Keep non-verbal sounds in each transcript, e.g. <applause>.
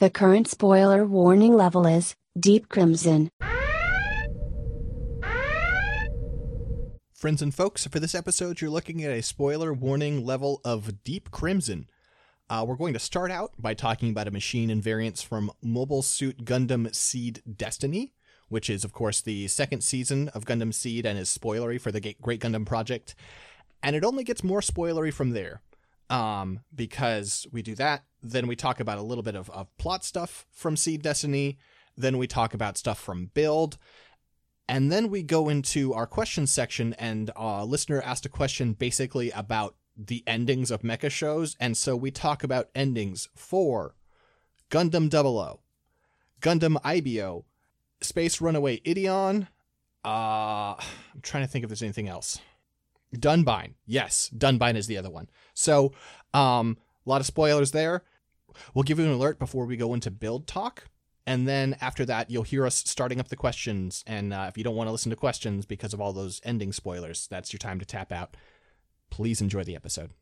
The current spoiler warning level is Deep Crimson. Friends and folks, for this episode, you're looking at a spoiler warning level of Deep Crimson. Uh, we're going to start out by talking about a machine and variants from Mobile Suit Gundam Seed Destiny, which is, of course, the second season of Gundam Seed and is spoilery for the Great Gundam Project. And it only gets more spoilery from there. Um, because we do that, then we talk about a little bit of, of plot stuff from Seed Destiny, then we talk about stuff from Build, and then we go into our question section, and a listener asked a question basically about the endings of mecha shows. And so we talk about endings for Gundam 00, Gundam IBO, Space Runaway Ideon. Uh, I'm trying to think if there's anything else. Dunbine. Yes, Dunbine is the other one. So, um, a lot of spoilers there. We'll give you an alert before we go into build talk. And then after that, you'll hear us starting up the questions. And uh, if you don't want to listen to questions because of all those ending spoilers, that's your time to tap out. Please enjoy the episode.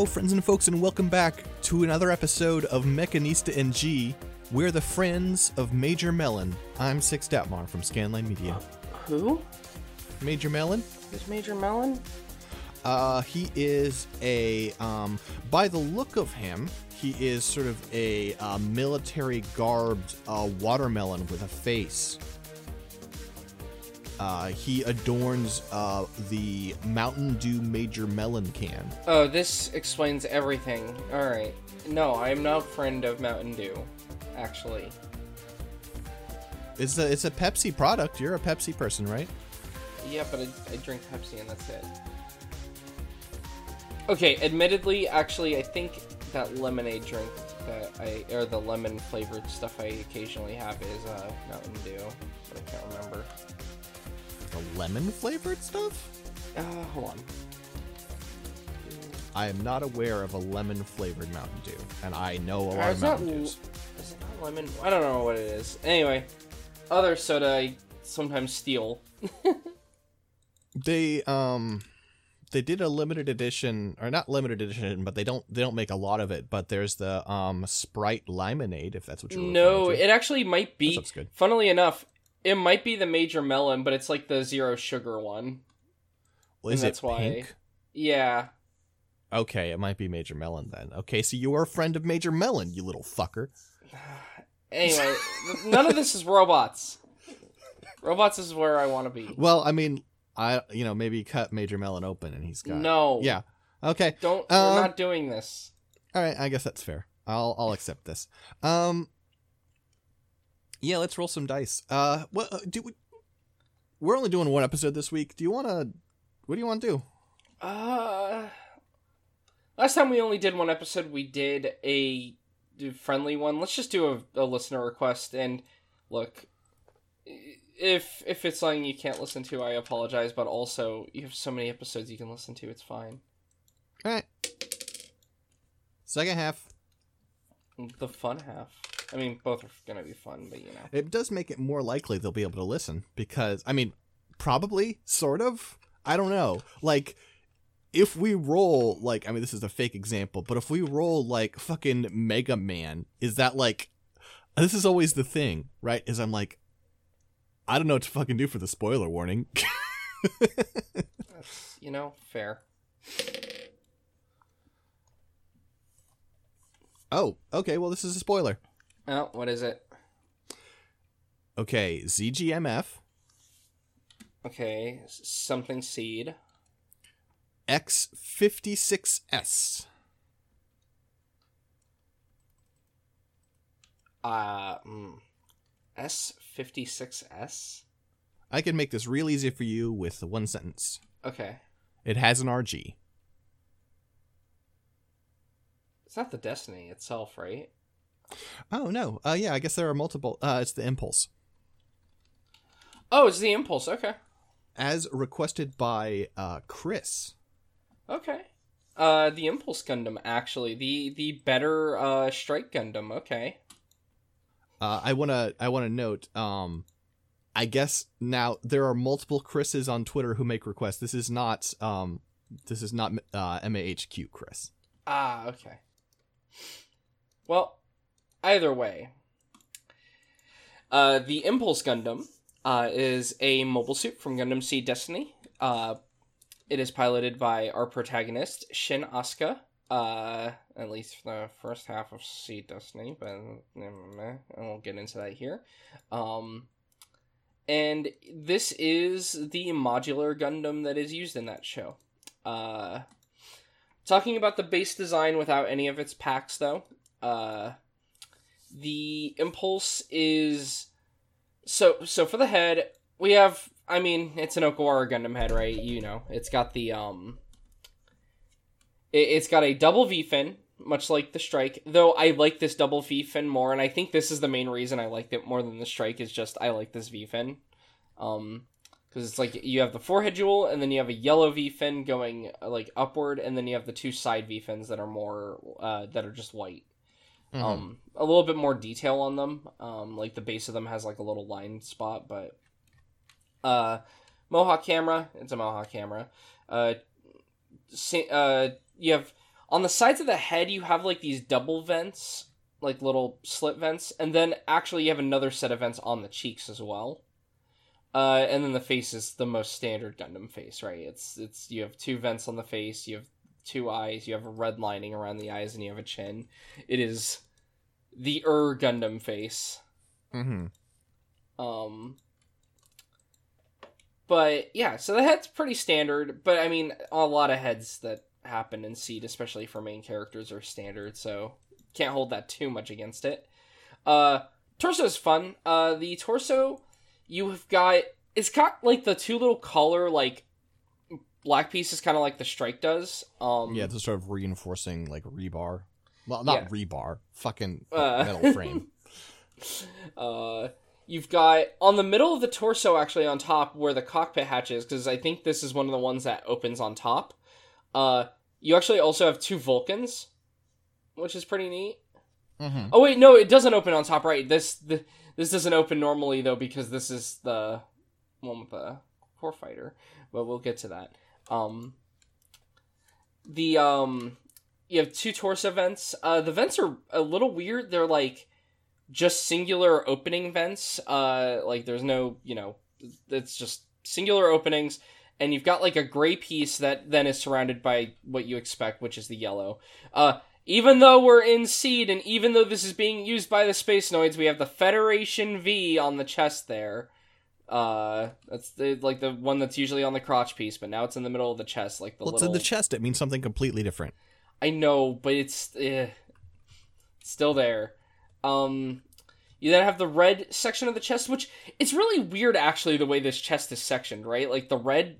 Hello, friends and folks, and welcome back to another episode of Mechanista and G. We're the friends of Major Melon. I'm Six Datmar from Scanline Media. Who? Major Melon? Is Major Melon? Uh, he is a, um, by the look of him, he is sort of a uh, military garbed uh, watermelon with a face. Uh, he adorns uh, the Mountain Dew Major Melon can. Oh, this explains everything. Alright. No, I am not a friend of Mountain Dew, actually. It's a it's a Pepsi product. You're a Pepsi person, right? Yeah, but I, I drink Pepsi and that's it. Okay, admittedly, actually, I think that lemonade drink that I, or the lemon flavored stuff I occasionally have is uh, Mountain Dew, but I can't remember. The lemon flavored stuff? Uh, hold on. I am not aware of a lemon flavored Mountain Dew, and I know a lot Uh, of it's not Mountain Dews. Is it not lemon? I don't know what it is. Anyway, other soda I sometimes steal. They um they did a limited edition or not limited edition, but they don't they don't make a lot of it. But there's the um Sprite Limonade, if that's what you're No, it actually might be. Funnily enough, it might be the major melon, but it's like the zero sugar one. Well, is and it that's why- pink? Yeah. Okay, it might be Major Melon then. Okay, so you are a friend of Major Melon, you little fucker. <sighs> Anyway, none of this is robots. Robots is where I want to be. Well, I mean, I you know maybe cut Major Melon open and he's got No. yeah. Okay, Don't. Um, we're not doing this. all right. I guess that's fair. I'll I'll accept this. Um. Yeah, let's roll some dice. Uh, what uh, do we? We're only doing one episode this week. Do you want to? What do you want to do? Uh. Last time we only did one episode, we did a friendly one. Let's just do a, a listener request. And look, if if it's something you can't listen to, I apologize. But also, you have so many episodes you can listen to. It's fine. All right. Second half. The fun half. I mean, both are gonna be fun, but you know. It does make it more likely they'll be able to listen because I mean, probably, sort of. I don't know. Like, if we roll like, I mean, this is a fake example, but if we roll like fucking Mega Man, is that like? This is always the thing, right? Is I'm like, I don't know what to fucking do for the spoiler warning. <laughs> That's, you know, fair. oh, okay. Well, this is a spoiler. Oh, what is it? Okay, ZGMF Okay, something seed. X56S. Uh, mm, S56S? I can make this real easy for you with one sentence. Okay. It has an RG. It's not the Destiny itself, right? Oh no. Uh yeah, I guess there are multiple uh it's the impulse. Oh, it's the Impulse. Okay. As requested by uh Chris. Okay. Uh, the Impulse Gundam, actually, the the better uh Strike Gundam. Okay. Uh, I wanna I wanna note. Um, I guess now there are multiple Chris's on Twitter who make requests. This is not um, this is not uh, MAHQ Chris. Ah, okay. Well, either way, uh, the Impulse Gundam uh, is a mobile suit from Gundam Seed Destiny. Uh, it is piloted by our protagonist, Shin Asuka, uh, at least for the first half of Seed Destiny, but I won't get into that here. Um, and this is the modular Gundam that is used in that show. Uh, talking about the base design without any of its packs, though, uh, the Impulse is so so for the head we have I mean, it's an Okawara Gundam head, right? You know, it's got the um, it, has got a double V fin, much like the Strike. Though I like this double V fin more, and I think this is the main reason I liked it more than the Strike. Is just I like this V fin, um, because it's like you have the forehead jewel, and then you have a yellow V fin going like upward, and then you have the two side V fins that are more uh that are just white. Mm-hmm. Um, a little bit more detail on them. Um, like the base of them has like a little line spot, but uh, Mohawk camera. It's a Mohawk camera. Uh, uh, you have on the sides of the head. You have like these double vents, like little slit vents, and then actually you have another set of vents on the cheeks as well. Uh, and then the face is the most standard Gundam face, right? It's it's you have two vents on the face, you have two eyes, you have a red lining around the eyes, and you have a chin. It is the Ur Gundam face. Mm-hmm. Um, but yeah, so the head's pretty standard, but I mean, a lot of heads that happen in Seed, especially for main characters, are standard, so can't hold that too much against it. Uh, torso is fun. Uh, the torso, you have got it's got like the two little color like black piece is kind of like the strike does. Um, yeah, it's sort of reinforcing like rebar. Well, not yeah. rebar, fucking <laughs> uh, metal frame. <laughs> uh, You've got on the middle of the torso, actually on top, where the cockpit hatch is, because I think this is one of the ones that opens on top. Uh, you actually also have two Vulcans, which is pretty neat. Mm-hmm. Oh wait, no, it doesn't open on top, right? This the, this doesn't open normally though because this is the one with the core fighter, but we'll get to that. Um, the um, you have two torso vents. Uh, the vents are a little weird. They're like just singular opening vents. Uh, like there's no, you know, it's just singular openings, and you've got like a gray piece that then is surrounded by what you expect, which is the yellow. Uh, even though we're in seed, and even though this is being used by the spacenoids, we have the Federation V on the chest there. Uh, that's the, like the one that's usually on the crotch piece, but now it's in the middle of the chest, like the well, little. It's in the chest. It means something completely different. I know, but it's eh, still there. Um, you then have the red section of the chest, which it's really weird actually the way this chest is sectioned, right? Like the red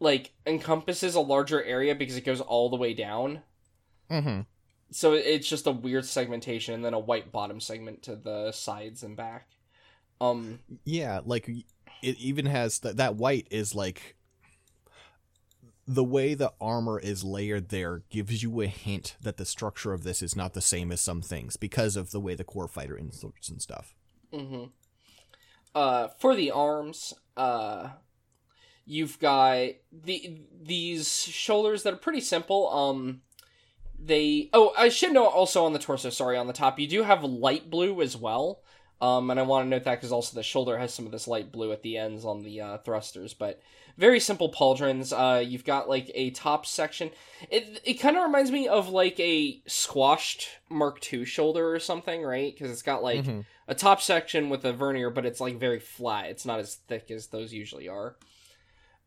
like encompasses a larger area because it goes all the way down. Mm-hmm. So it's just a weird segmentation, and then a white bottom segment to the sides and back. Um. Yeah, like it even has that that white is like the way the armor is layered there gives you a hint that the structure of this is not the same as some things because of the way the core fighter inserts and stuff. Mm-hmm. Uh, for the arms, uh, you've got the these shoulders that are pretty simple. Um, they oh I should know also on the torso. Sorry, on the top you do have light blue as well. Um, and I want to note that because also the shoulder has some of this light blue at the ends on the uh, thrusters, but very simple pauldrons. Uh, you've got like a top section. It it kind of reminds me of like a squashed Mark II shoulder or something, right? Because it's got like mm-hmm. a top section with a vernier, but it's like very flat. It's not as thick as those usually are.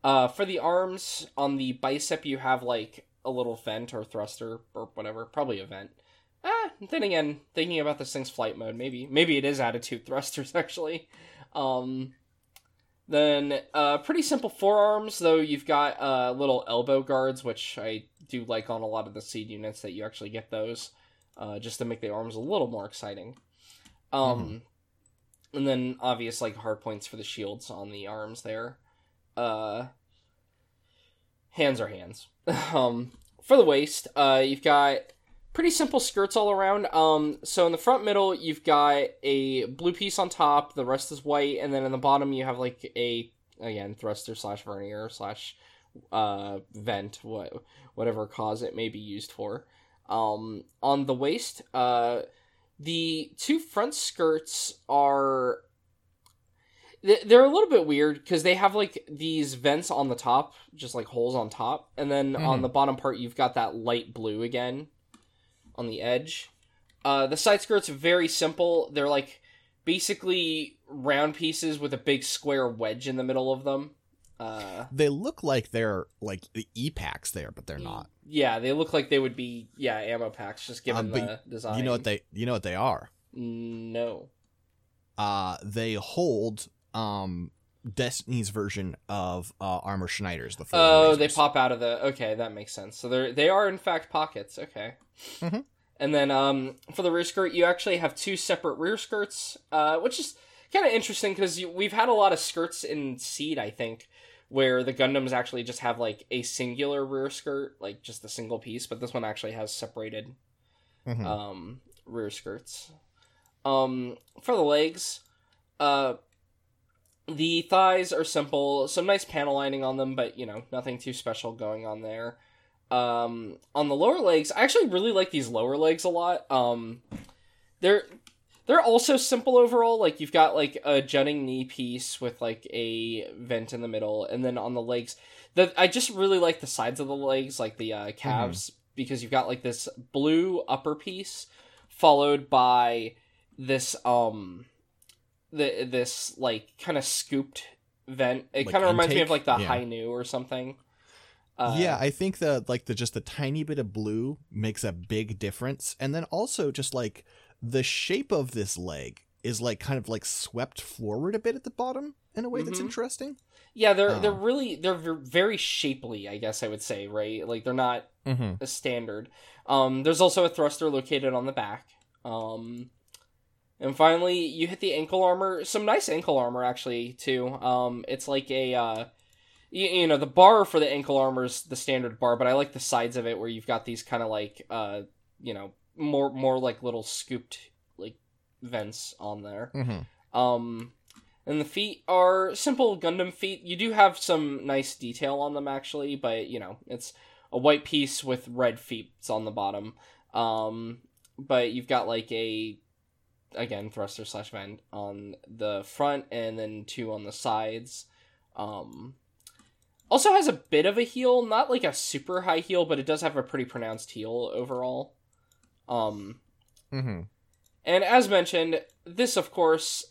Uh, for the arms on the bicep, you have like a little vent or thruster or whatever, probably a vent. Ah, then again, thinking about this thing's flight mode, maybe maybe it is attitude thrusters <laughs> actually. Um, then uh, pretty simple forearms, though you've got uh, little elbow guards, which I do like on a lot of the seed units that you actually get those, uh, just to make the arms a little more exciting. Um, mm-hmm. and then obvious like hard points for the shields on the arms there. Uh, hands are hands. <laughs> um, for the waist, uh, you've got pretty simple skirts all around. Um, so in the front middle, you've got a blue piece on top. The rest is white, and then in the bottom, you have like a again thruster slash vernier slash uh vent, what whatever cause it may be used for. Um, on the waist, uh, the two front skirts are they're a little bit weird because they have like these vents on the top just like holes on top and then mm. on the bottom part you've got that light blue again on the edge. Uh, the side skirts are very simple. They're like basically round pieces with a big square wedge in the middle of them. Uh, they look like they're like the e packs there but they're not. Yeah they look like they would be yeah ammo packs just given um, the design you know what they you know what they are? No. Uh they hold um Destiny's version of uh, Armor Schneider's. The oh, they pop out of the. Okay, that makes sense. So they're they are in fact pockets. Okay. Mm-hmm. And then um, for the rear skirt, you actually have two separate rear skirts, uh, which is kind of interesting because we've had a lot of skirts in Seed, I think, where the Gundams actually just have like a singular rear skirt, like just a single piece, but this one actually has separated mm-hmm. um, rear skirts. Um, for the legs, uh, the thighs are simple, some nice panel lining on them, but you know, nothing too special going on there. Um, on the lower legs, I actually really like these lower legs a lot. Um, they're they're also simple overall. Like you've got like a jutting knee piece with like a vent in the middle, and then on the legs, the I just really like the sides of the legs, like the uh, calves, mm-hmm. because you've got like this blue upper piece followed by this um the this like kind of scooped vent. It like kind of reminds me of like the yeah. Hi-Nu or something. Uh, yeah, I think the like the just the tiny bit of blue makes a big difference, and then also just like the shape of this leg is like kind of like swept forward a bit at the bottom in a way mm-hmm. that's interesting. Yeah, they're uh, they're really they're very shapely, I guess I would say, right? Like they're not mm-hmm. a standard. Um, there's also a thruster located on the back. Um, and finally, you hit the ankle armor. Some nice ankle armor, actually, too. Um, it's like a, uh, you, you know, the bar for the ankle armor is the standard bar, but I like the sides of it where you've got these kind of like, uh, you know, more more like little scooped like vents on there. Mm-hmm. Um, and the feet are simple Gundam feet. You do have some nice detail on them, actually, but you know, it's a white piece with red feet on the bottom. Um, but you've got like a again thruster slash vent on the front and then two on the sides. Um, also has a bit of a heel, not like a super high heel, but it does have a pretty pronounced heel overall. Um, mm-hmm. and as mentioned, this of course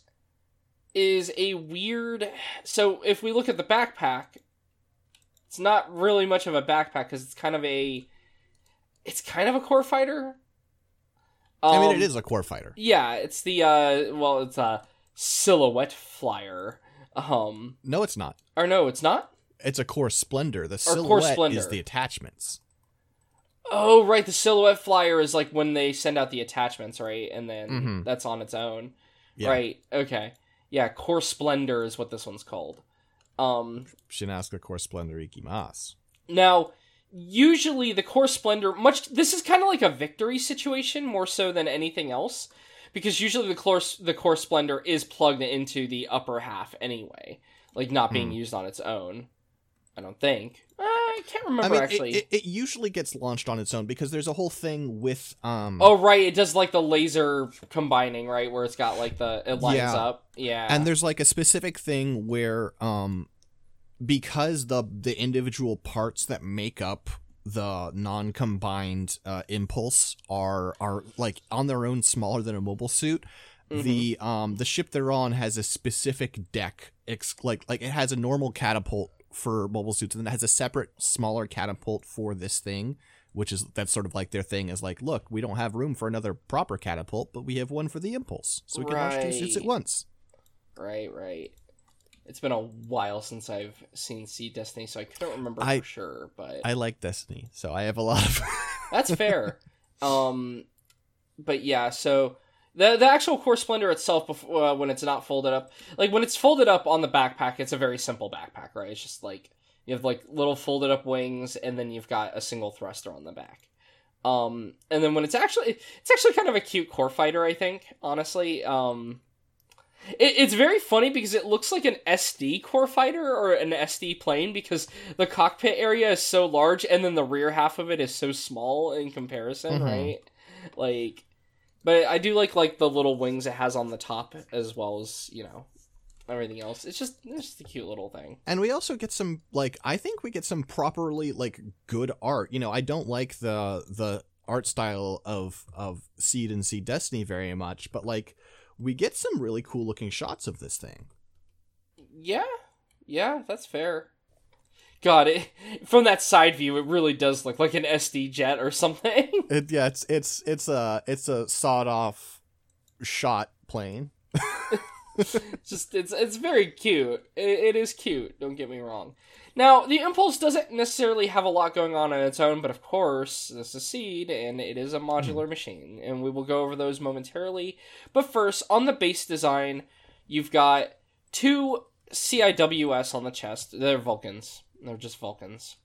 is a weird. So if we look at the backpack, it's not really much of a backpack because it's kind of a, it's kind of a core fighter um, I mean, it um, a core fighter. Yeah, it's the uh, well, it's a silhouette flyer. Um, no, it's not. Or no, it's not. It's a core splendor. The silhouette splendor. is the attachments. Oh, right. The silhouette flyer is like when they send out the attachments, right? And then mm-hmm. that's on its own. Yeah. Right. Okay. Yeah, core splendor is what this one's called. Um, Shin Asuka core splendor ikimasu. Now, usually the core splendor much this is kind of like a victory situation more so than anything else because usually the core the core splendor is plugged into the upper half anyway like not being mm. used on its own i don't think uh, i can't remember I mean, actually it, it, it, usually gets launched on its own because there's a whole thing with um oh right it does like the laser combining right where it's got like the it lines yeah. up yeah and there's like a specific thing where um because the the individual parts that make up the non-combined uh, impulse are are like on their own smaller than a mobile suit. Mm-hmm. The um the ship they're on has a specific deck, ex- like like it has a normal catapult for mobile suits, and then it has a separate smaller catapult for this thing, which is that's sort of like their thing is like, look, we don't have room for another proper catapult, but we have one for the impulse, so we can right. launch two suits at once. Right, right. It's been a while since I've seen Seed Destiny, so I couldn't remember I, for sure. But I like Destiny, so I have a lot of. <laughs> That's fair. Um, but yeah, so the the actual core splendor itself, before, uh, when it's not folded up, like when it's folded up on the backpack, it's a very simple backpack, right? It's just like You have like little folded up wings, and then you've got a single thruster on the back. Um, and then when it's actually it's actually kind of a cute core fighter, I think. Honestly, um, it, it's very funny because it looks like an SD core fighter or an SD plane because the cockpit area is so large, and then the rear half of it is so small in comparison, Mhm. right? Like, but I do like like the little wings it has on the top as well as you know everything else. It's just it's just a cute little thing. And we also get some like I think we get some properly like good art. You know, I don't like the the art style of of Seed and Seed Destiny very much, but like we get some really cool looking shots of this thing. Yeah, yeah, that's fair. God, it, from that side view, it really does look like an SD jet or something. <laughs> It, yeah, it's it's it's a it's a sawed off shot plane. <laughs> just it's it's very cute. It, it is cute. Don't get me wrong. Now the impulse doesn't necessarily have a lot going on on its own, but of course this is seed and it is a modular machine, and we will go over those momentarily. But first, on the base design, you've got two CIWS on the chest. They're Vulcans. They're just Vulcans.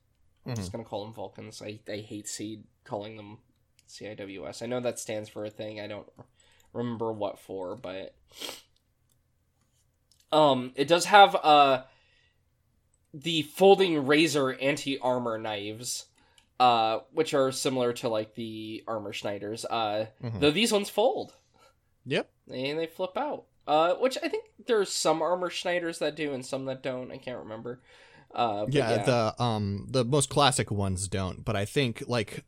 I'm just gonna call them Vulcans. I I hate seed calling them CIWS. I know that stands for a thing. I don't remember what for, but um, it does have uh the folding razor anti armor knives, uh, which are similar to like the armor Schneiders. Uh, Mhm. though these ones fold Yep. and they flip out. Uh, which I think there's some armor Schneiders that do and some that don't. I can't remember. Uh, Yeah, yeah, the um the most classic ones don't, but I think like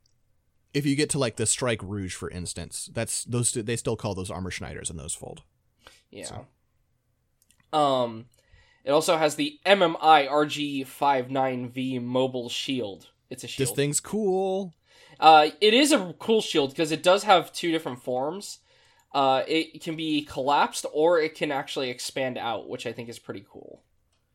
if you get to like the Strike Rouge for instance, that's those they still call those armor Schneiders and those fold. Yeah. So. Um, it also has the MMI RG59V mobile shield. It's a shield. This thing's cool. Uh, it is a cool shield because it does have two different forms. Uh, it can be collapsed or it can actually expand out, which I think is pretty cool.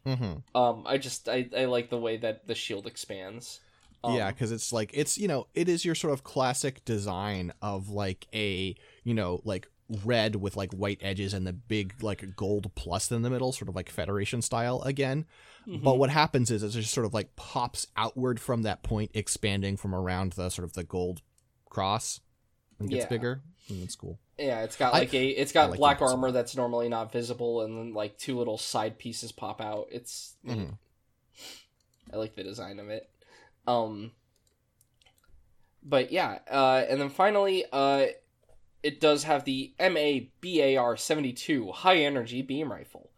Mm-hmm. Um, I just I, I like the way that the shield expands. Um, yeah, because it's like it's you know it is your sort of classic design of like a you know like red with like white edges and the big like gold plus in the middle, sort of like Federation style again. mhm. But what happens is it just sort of like pops outward from that point, expanding from around the sort of the gold cross and gets Yeah. bigger. And it's cool. yeah, it's got like a it's got like black armor that's normally not visible, and then like two little side pieces pop out. It's. Mhm. I like the design of it. Um but yeah, uh and then finally uh it does have the MABAR 72 high energy beam rifle.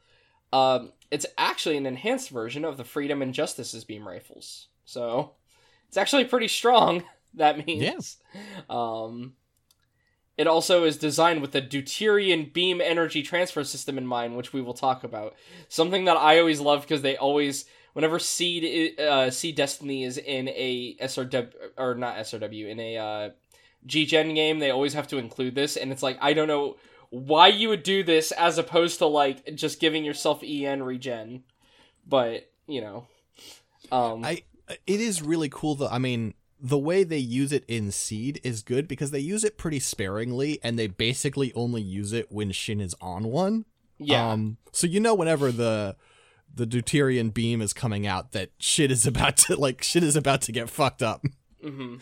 Um it's actually an enhanced version of the Freedom and Justice's beam rifles. So it's actually pretty strong, <laughs> that means. Um it also is designed with the Deuterion beam energy transfer system in mind, which we will talk about. Something that I always love because they always, whenever Seed, uh, Seed Destiny is in a SRW or not SRW in a uh, G-Gen game, they always have to include this, and it's like I don't know why you would do this as opposed to like just giving yourself EN regen, but you know, um, I it is really cool though. I mean, the way they use it in Seed is good because they use it pretty sparingly and they basically only use it when Shin is on one. yeah, Um, so you know whenever the the Deuterion beam is coming out that shit is about to like shit is about to get fucked up. hmm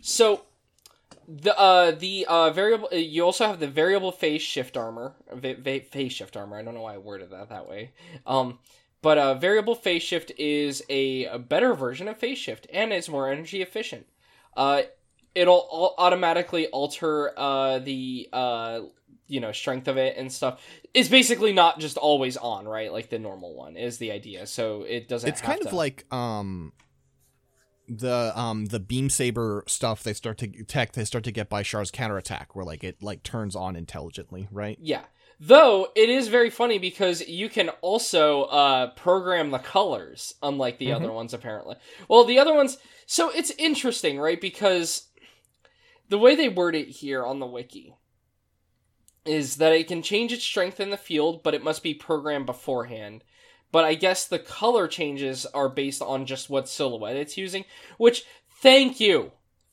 So the uh the uh variable uh, you also have the variable phase shift armor va- va- phase shift armor. I don't know why I worded that that way. Um but uh variable phase shift is a, a better version of phase shift and it's more energy efficient. Uh it'll au- automatically alter uh the uh you know strength of it and stuff. It's basically not just always on, right? Like the normal one is the idea. So it doesn't It's kind of like um the um the beam saber stuff they start to tech they start to get by Char's counterattack where like it like turns on intelligently, right? Yeah. Though it is very funny because you can also uh, program the colors, unlike the Mhm. other ones, apparently. Well, the other ones. So it's interesting, right? Because the way they word it here on the wiki is that it can change its strength in the field, but it must be programmed beforehand. But I guess the color changes are based on just what silhouette it's using, which, thank you.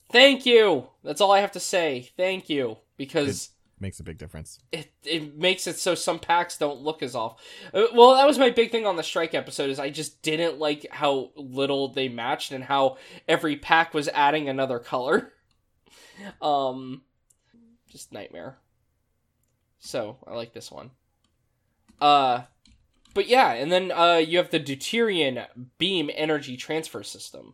Thank you. That's all I have to say. Thank you. Because. it makes a big difference. it it makes it so some packs don't look as off. Uh, Well, that was my big thing on the strike episode is I just didn't like how little they matched and how every pack was adding another color. <laughs> Um just nightmare. So, I like this one. Uh but yeah, and then uh you have the Deuterion beam energy transfer system.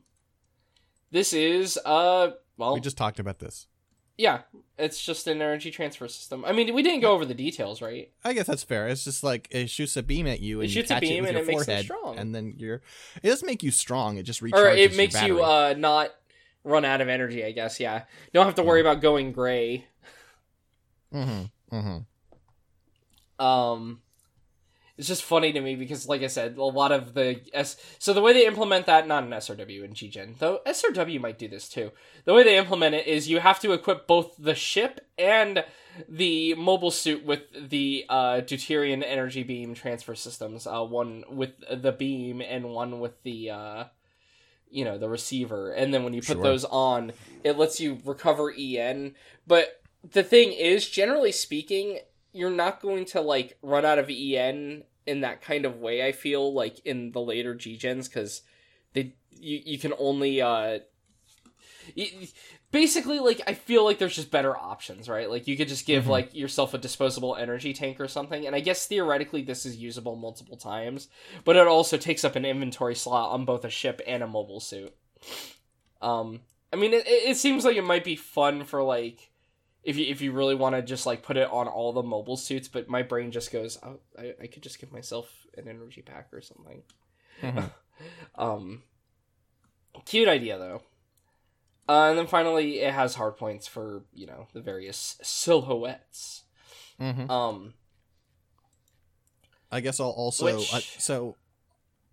This is uh well We just talked about this. yeah, it's just an energy transfer system. I mean, we didn't go over the details, right? I guess that's fair. It's just like it shoots a beam at you, It and you shoots a catch beam it and it makes you strong. and then you're. It doesn't make you strong. It just recharges. or it makes you uh not run out of energy i guess yeah don't have to worry about going gray Mm-hmm. Mm-hmm. um it's just funny to me because like i said a lot of the s so the way they implement that not an srw in ggen though srw might do this too. The way they implement it is you have to equip both the ship and the mobile suit with the uh deuterion energy beam transfer systems uh one with the beam and one with the uh you know the receiver. And then when you put Sure. those on it lets you recover en but the thing is generally speaking you're not going to like run out of en in that kind of way i feel like in the later g gens because they you, you can only uh y- basically like i feel like there's just better options right like you could just give Mhm. like yourself a disposable energy tank or something and i guess theoretically this is usable multiple times but it also takes up an inventory slot on both a ship and a mobile suit um i mean it it seems like it might be fun for like if you if you really want to just like put it on all the mobile suits but my brain just goes oh, I, I could just give myself an energy pack or something Mhm. <laughs> um cute idea though uh, and then finally it has hard points for you know the various silhouettes Mhm. um I guess I'll also Which- uh, so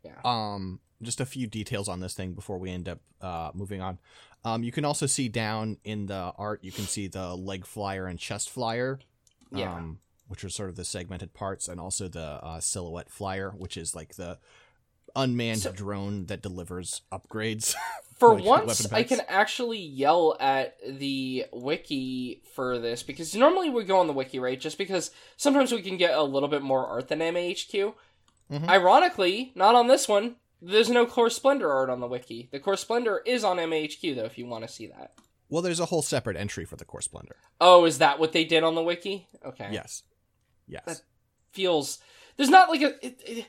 Yeah. um just a few details on this thing before we end up uh moving on. Um you can also see down in the art you can see the leg flyer and chest flyer. Yeah. Um which are sort of the segmented parts and also the uh, silhouette flyer which is like the unmanned So- drone that delivers upgrades. <laughs> For Like once, I can actually yell at the wiki for this because normally we go on the wiki, right? Just because sometimes we can get a little bit more art than MAHQ. Mhm. Ironically, not on this one. There's no Core Splendor art on the wiki. The Core Splendor is on MAHQ though, if you want to see that. well there's a whole separate entry for the core splendor. Oh, is that what they did on the wiki? Okay. Yes. Yes. That- Feels there's not like a. It, it,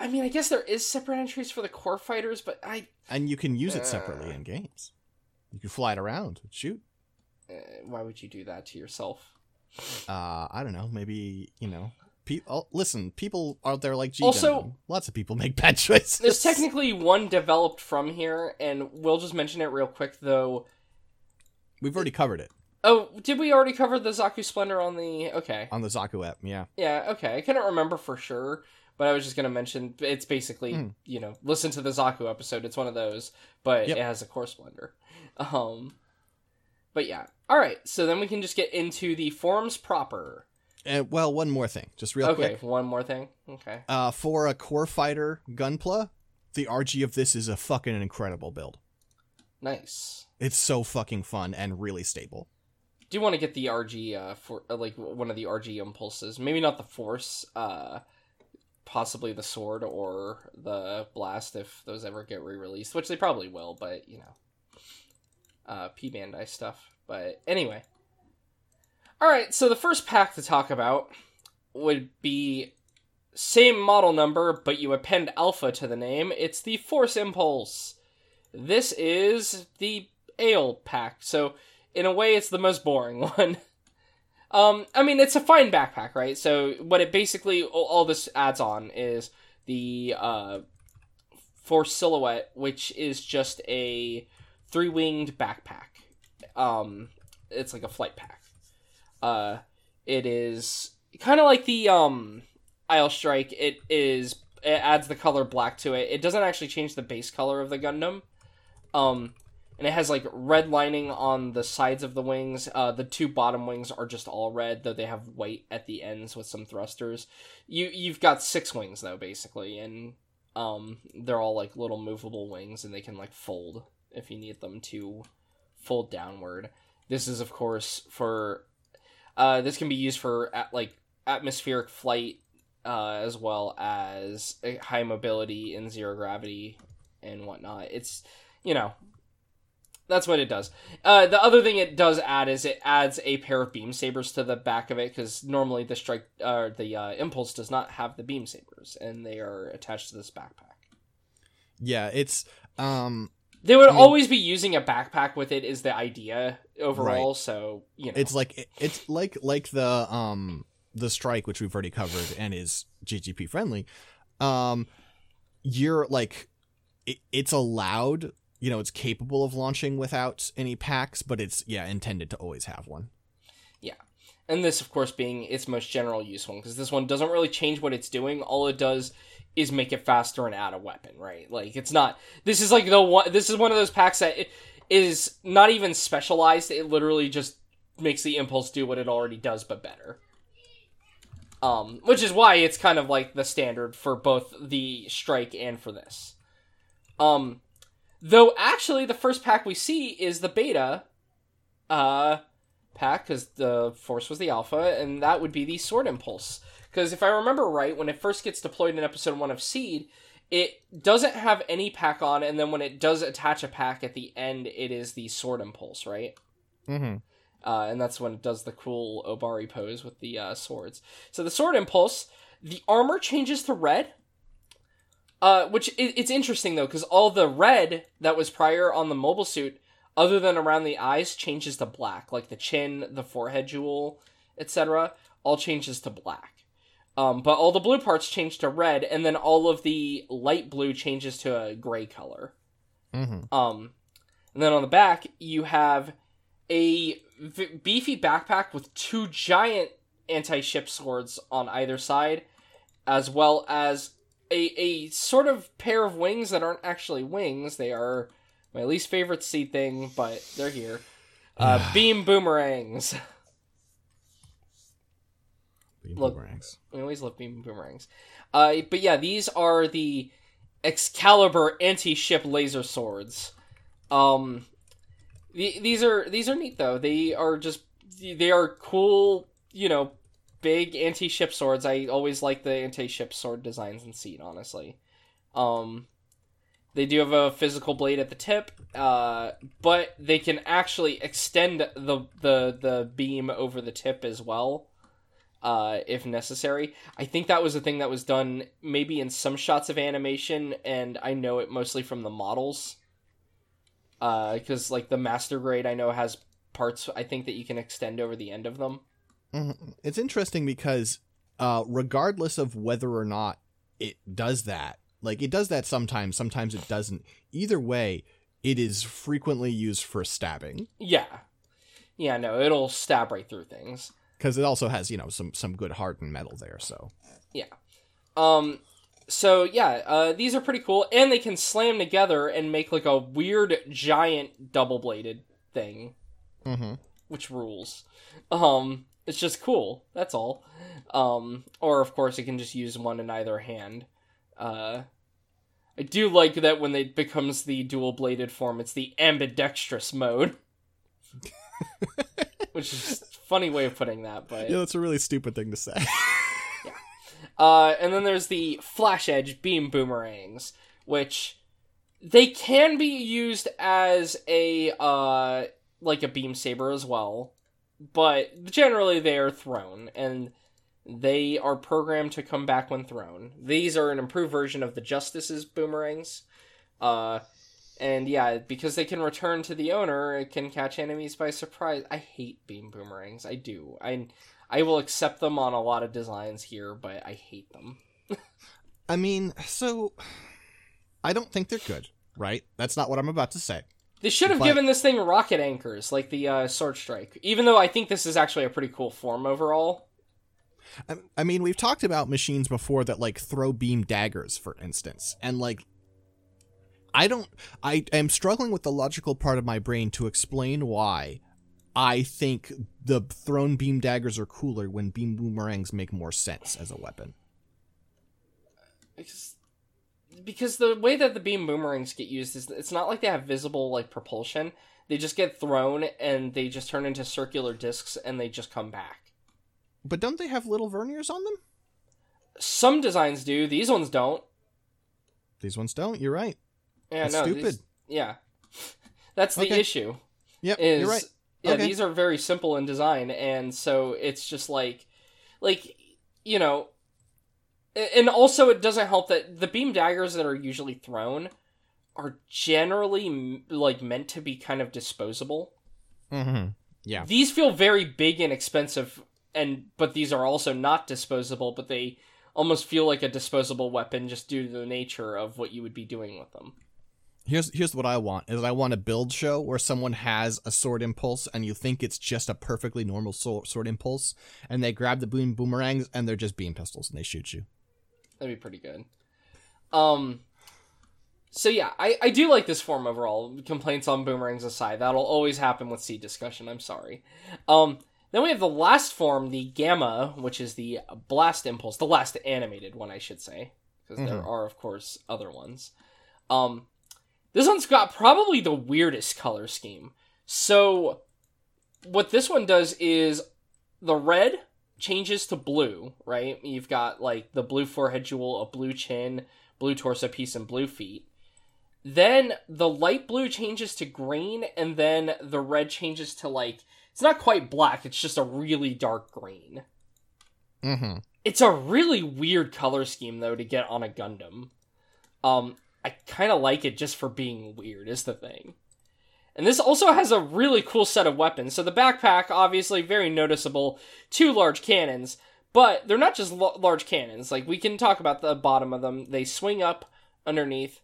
I mean, I guess there is separate entries for the core fighters, but I. and you can use it separately Uh. in games. You can fly it around and shoot. Uh, why would you do that to yourself? uh i don't know maybe you know pe- oh, listen people out there like G Also- Gundam. lots of people make bad <laughs> choices There's technically one developed from here, and we'll just mention it real quick though. we've already covered it Oh, did we already cover the Zaku Splendor on the? Okay, on the zaku app yeah yeah, okay. I couldn't remember for sure, but I was just gonna mention it's basically Hmm. you know listen to the Zaku episode. It's one of those, but Yep. it has a core Splendor. <laughs> Um, but yeah, all right. So then we can just get into the forms proper. And well one more thing just real quick. okay, quick one more thing. Okay. uh for a core fighter gunpla the rg of this is a fucking incredible build Nice. it's so fucking fun and really stable do you want to get the RG uh for uh, like one of the RG impulses. Maybe not the force, uh possibly the sword or the blast if those ever get re-released, which they probably will, but you know. Uh P Bandai stuff. But anyway. All right, so the first pack to talk about would be same model number, but you append alpha to the name. It's the Force Impulse. This is the Aile pack. So in a way it's the most boring <laughs> one um i mean it's a fine backpack right so what it basically all, this adds on is the uh force silhouette which is just a three-winged backpack um it's like a flight pack uh it is kind of like the um Aile Strike it is it adds the color black to it it doesn't actually change the base color of the gundam um and it has like red lining on the sides of the wings. Uh, the two bottom wings are just all red, though they have white at the ends with some thrusters. You you've got six wings though, basically, and um, they're all like little movable wings, and they can like fold if you need them to fold downward. This is of course for Uh, this can be used for at, like atmospheric flight, uh, as well as uh, high mobility and zero gravity and whatnot. It's you know that's what it does. Uh, the other thing it does add is it adds a pair of beam sabers to the back of it because normally the strike uh, the impulse does not have the beam sabers and they are attached to this backpack. Yeah, it's um They would I mean- always be using a backpack with it is the idea overall. So you know, it's like it- it's like like the um the strike which we've already covered and is GGP friendly. Um you're like it, it's allowed, you know, it's capable of launching without any packs, but it's yeah, intended to always have one. And this of course being its most general use one because this one doesn't really change what it's doing. All it does is make it faster and add a weapon, right? Like it's not. This is like the one. This is one of those packs that is not even specialized. It literally just makes the impulse do what it already does, but better. Um, which is why it's kind of like the standard for both the strike and for this. Um, though actually the first pack we see is the beta, uh, pack because the force was the alpha, and that would be the sword impulse. Because if I remember right, when it first gets deployed in episode one of Seed, it doesn't have any pack on, and then when it does attach a pack at the end, it is the sword impulse, right? Mm-hmm. uh, and that's when it does the cool Obari pose with the uh, swords. So the sword impulse, the armor changes to red, uh, which i it's interesting though because all the red that was prior on the mobile suit, other than around the eyes, changes to black, like the chin, the forehead jewel, etc. All changes to black. Um, but all the blue parts change to red, and then all of the light blue changes to a gray color. Mm-hmm. Um, and then on the back, you have a v- beefy backpack with two giant anti-ship swords on either side, as well as a a sort of pair of wings that aren't actually wings. They are my least favorite sea thing, but they're here. <sighs> Uh, beam boomerangs. Look. Boomerangs. We always love beam boomerangs. Uh, but yeah, these are the Excalibur anti-ship laser swords. Um, the, these are these are neat though. They are just they are cool. You know, big anti-ship swords. I always like the anti-ship sword designs in Seed. Honestly, um, they do have a physical blade at the tip, uh, but they can actually extend the the the beam over the tip as well uh, if necessary. I think that was a thing that was done maybe in some shots of animation, and I know it mostly from the models. Because, like, the master grade I know has parts I think that you can extend over the end of them. Mhm. It's interesting because, uh, regardless of whether or not it does that, like it does that sometimes, sometimes it doesn't. Either way, it is frequently used for stabbing Yeah. Yeah, no, it'll stab right through things. because it also has you know some some good hardened metal there. So Yeah. Um, so yeah, uh, these are pretty cool, and they can slam together and make like a weird giant double bladed thing. mm-hmm. which rules. Um, it's just cool. That's all. Um, or of course, you can just use one in either hand. Uh, I do like that when it becomes the dual bladed form, it's the ambidextrous mode. <laughs> Which is a funny way of putting that, but yeah, that's a really stupid thing to say. <laughs> Uh, and then there's the flash edge beam boomerangs, which they can be used as a uh like a beam saber as well, but generally they are thrown and they are programmed to come back when thrown. These are an improved version of the Justice's boomerangs. Uh and yeah, because they can return to the owner, it can catch enemies by surprise. I hate beam boomerangs. I do. I I will accept them on a lot of designs here, but I hate them. <laughs> I mean, so I don't think they're good, right? That's not what I'm about to say. They should have But- given this thing rocket anchors, like the uh, Sword Strike. Even though I think this is actually a pretty cool form overall. I, I mean, we've talked about machines before that like throw beam daggers, for instance, and like I don't I am struggling with the logical part of my brain to explain why I think the thrown beam daggers are cooler when beam boomerangs make more sense as a weapon. Because, because the way that the beam boomerangs get used is it's not like they have visible like propulsion. They just get thrown and they just turn into circular discs and they just come back. But don't they have little verniers on them? Some designs do. These ones don't. These ones don't. You're right. Yeah, That's no. stupid. these- yeah, <laughs> that's the Okay. issue. Yep, is you're right. yeah Okay. these are very simple in design and so it's just like like you know and also it doesn't help that the beam daggers that are usually thrown are generally like meant to be kind of disposable Mm-hmm. Yeah. these feel very big and expensive and but these are also not disposable but they almost feel like a disposable weapon just due to the nature of what you would be doing with them Here's here's what I want is I want a build show where someone has a sword impulse and you think it's just a perfectly normal sword, sword impulse and they grab the boom boomerangs and they're just beam pistols and they shoot you. That'd be pretty good. Um. So yeah, I, I do like this form overall. Complaints on boomerangs aside, that'll always happen with seed discussion. I'm sorry. Um. Then we have the last form, the gamma, which is the blast impulse, the last animated one, I should say, because there Mhm. are of course other ones. Um. This one's got probably the weirdest color scheme. So, what this one does is the red changes to blue, right? You've got like the blue forehead jewel, a blue chin, blue torso piece, and blue feet. Then the light blue changes to green, and then the red changes to like it's not quite black, it's just a really dark green. Mm-hmm. It's a really weird color scheme though to get on a Gundam. Um, I kind of like it just for being weird is the thing. And this also has a really cool set of weapons. So the backpack, obviously very noticeable, two large cannons, but they're not just l- large cannons. Like we can talk about the bottom of them. They swing up underneath.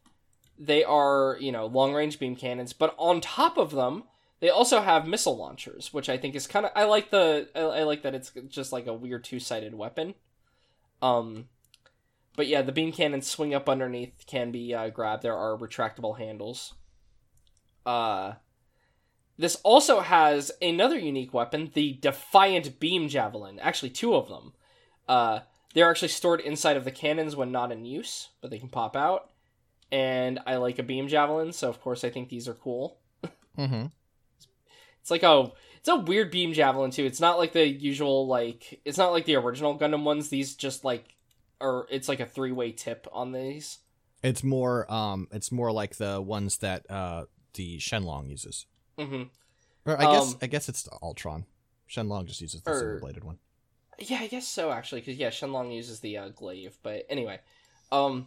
They are, you know, long range beam cannons, but on top of them, they also have missile launchers, which I think is kind of I like the I, I like that it's just like a weird two-sided weapon. Um but yeah, the beam cannons swing up underneath can be uh, grabbed. There are retractable handles. Uh, this also has another unique weapon, the Defiant Beam Javelin. Actually, two of them. Uh, they're actually stored inside of the cannons when not in use, but they can pop out. And I like a beam javelin, so of course I think these are cool. Mm-hmm. It's like oh, it's a weird beam javelin too. It's not like the usual like it's not like the original Gundam ones. These just like or it's like a three way tip on these. It's more um it's more like the ones that uh the Shenlong uses. Mm-hmm. Or I guess Um, I guess it's the Altron. Shenlong just uses the or- silver bladed one. Yeah, I guess so actually, because yeah, Shenlong uses the uh, glaive. But anyway, um,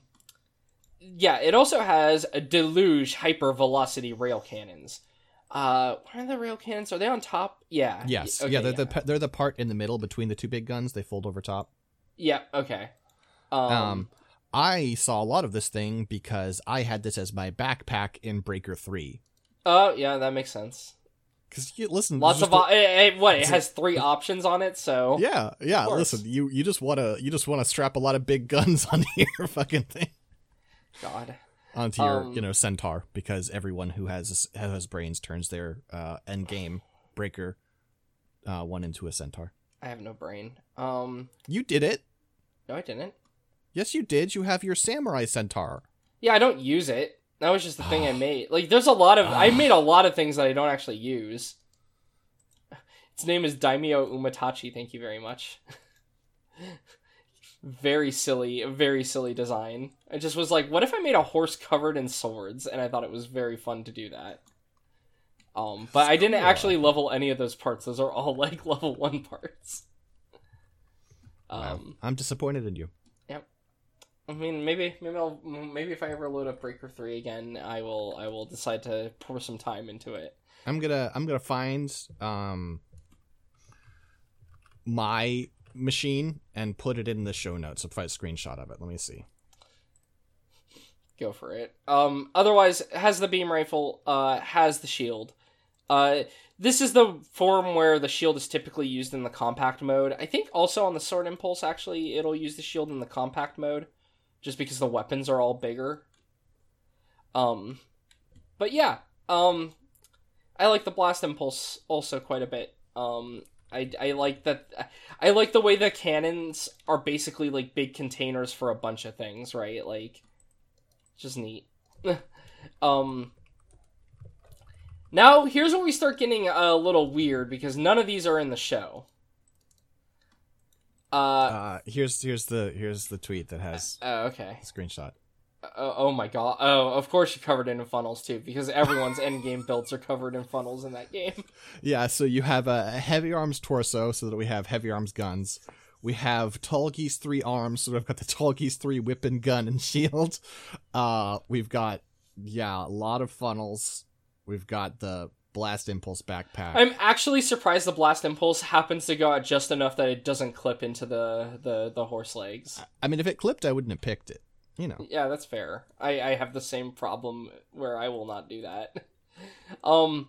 yeah, it also has a deluge hyper velocity rail cannons. Uh, what are the rail cannons? Are they on top? Yeah. Yes. Okay, yeah, they're the they're the part in the middle between the two big guns. They fold over top. Yeah. Okay. Um. Um, I saw a lot of this thing because I had this as my backpack in Breaker Three. oh yeah, that makes sense. Because you listen, Lots of op- a- eh, eh, what? It has three options on it, so yeah, yeah. Listen, you you just want to you just want to strap a lot of big guns <laughs> on your fucking thing God. Onto your Um, you know centaur because everyone who has who has brains turns their uh, end game Breaker uh, one into a centaur. I have no brain. Um. You did it. No, I didn't. Yes, you did. You have your samurai centaur. Yeah, I don't use it. That was just the thing I <sighs> made. Like, there's a lot of I <sighs> made a lot of things that I don't actually use. <laughs> Its name is Daimyo Umatachi. Thank you very much. <laughs> very silly, very silly design. I just was like, what if I made a horse covered in swords? And I thought it was very fun to do that. Um, but I didn't actually level any of those parts. Those are all <laughs> like level one parts. Wow. Um, I'm disappointed in you. Yep. I mean, maybe, maybe I'll, maybe if I ever load up Breaker Three again, I will, I will decide to pour some time into it. I'm gonna I'm gonna find um my machine and put it in the show notes. I'll find a screenshot of it. Let me see. Go for it. Um, otherwise, has the beam rifle, uh, has the shield. Uh, this is the form where the shield is typically used in the compact mode. I think also on the sword impulse, actually, it'll use the shield in the compact mode, just because the weapons are all bigger. Um, but yeah, um, I like the blast impulse also quite a bit. Um, I, I like that. I like the way the cannons are basically like big containers for a bunch of things, right? Like, just neat. <laughs> um. Now here's where we start getting a little weird because none of these are in the show. Uh, Uh, here's here's the here's the tweet that has oh, okay. screenshot. Oh, oh my god. Oh, of course you covered it in funnels too, because everyone's endgame builds are covered in funnels in that game. <laughs> Yeah, so you have a heavy arms torso, so that we have heavy arms guns. We have Tallgeese three arms, so we've got the Tallgeese three whip and gun and <laughs> shield. Uh, we've got yeah, a lot of funnels. We've got the blast impulse backpack. I'm actually surprised the blast impulse happens to go out just enough that it doesn't clip into the the, the horse legs. I mean, if it clipped, I wouldn't have picked it. You know. Yeah, that's fair. I, I have the same problem where I will not do that. <laughs> um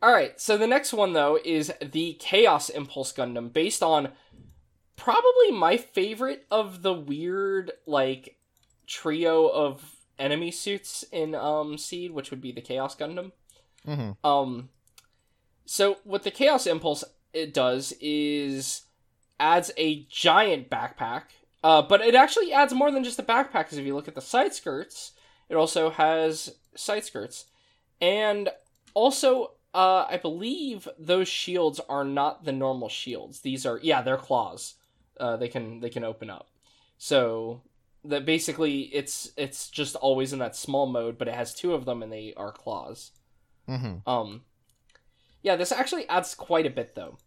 Alright, so the next one though is the Chaos Impulse Gundam, based on probably my favorite of the weird like trio of enemy suits in um Seed, which would be the Chaos Gundam. Mm-hmm. Um, so what the Chaos Impulse it does is adds a giant backpack. Uh, but it actually adds more than just a backpack. Because if you look at the side skirts, it also has side skirts, and also uh, I believe those shields are not the normal shields. These are yeah, they're claws. Uh, they can they can open up. So that basically it's it's just always in that small mode, but it has two of them and they are claws. Mm-hmm. Um, yeah, this actually adds quite a bit though.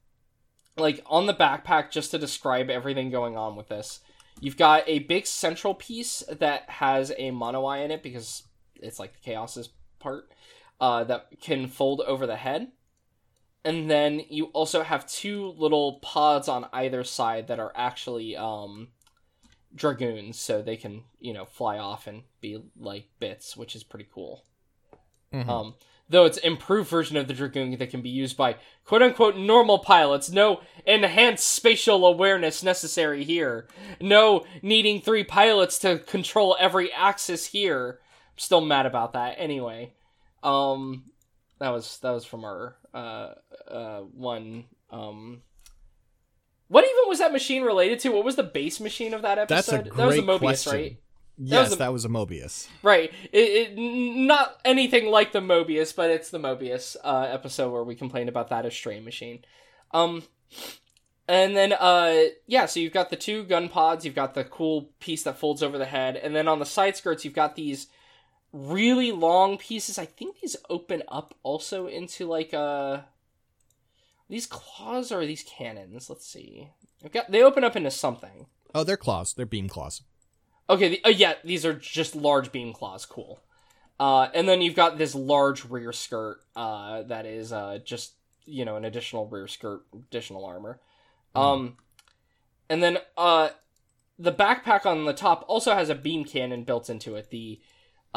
Like on the backpack, just to describe everything going on with this, you've got a big central piece that has a mono eye in it because it's like the chaos's part uh, that can fold over the head. And then you also have two little pods on either side that are actually um, dragoons, so they can you know fly off and be like bits, which is pretty cool. Mhm. Um, though it's improved version of the Dragoon that can be used by quote unquote normal pilots. No enhanced spatial awareness necessary here. No needing three pilots to control every axis here. I'm still mad about that. Anyway, um, that was that was from our uh uh one um. What even was that machine related to? What was the base machine of that episode? That's a episode? that was the Mobius, question. right? yes, was a- that was a Mobius. Right. It, it not anything like the Mobius, but it's the Mobius uh, episode where we complained about that as Stray Machine. Um, and then uh, yeah, so you've got the two gun pods, you've got the cool piece that folds over the head, and then on the side skirts you've got these really long pieces. I think these open up also into like uh these claws or are these cannons. Let's see. Got they open up into something. Oh, they're claws. They're beam claws. Okay, the, uh, yeah, these are just large beam claws. Cool. Uh, and then you've got this large rear skirt uh, that is uh, just you know an additional rear skirt, additional armor. Um, and then uh, the backpack on the top also has a beam cannon built into it. The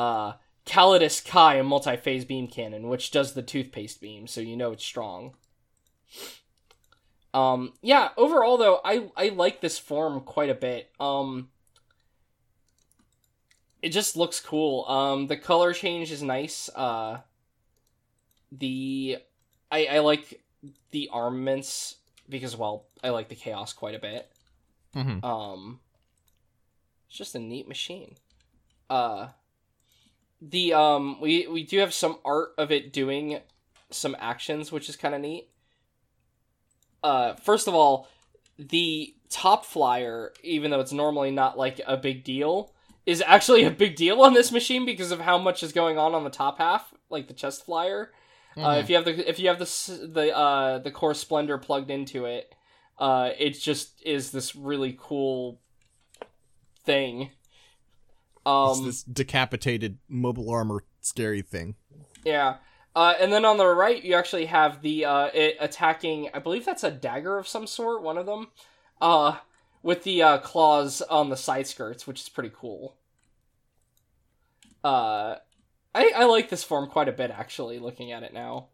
uh, Callidus Kai a multi-phase beam cannon, which does the toothpaste beam, so you know it's strong. Um, yeah. Overall, though, I I like this form quite a bit. Um, it just looks cool. Um, the color change is nice. Uh, the I I like the armaments because well, I like the chaos quite a bit. Mm-hmm. Um, it's just a neat machine. Uh, the um we we do have some art of it doing some actions, which is kind of neat. Uh, first of all, the top flyer, even though it's normally not like a big deal, is actually <laughs> a big deal on this machine because of how much is going on on the top half, like the chest flyer. Uh, if you have the if you have the the uh the core splendor plugged into it, uh, it just is this really cool thing. It's Um, this decapitated mobile armor scary thing. yeah. Uh, and then on the right, you actually have the uh, it attacking. I believe that's a dagger of some sort. One of them, uh, with the uh, claws on the side skirts, which is pretty cool. Uh, I I like this form quite a bit actually. Looking at it now,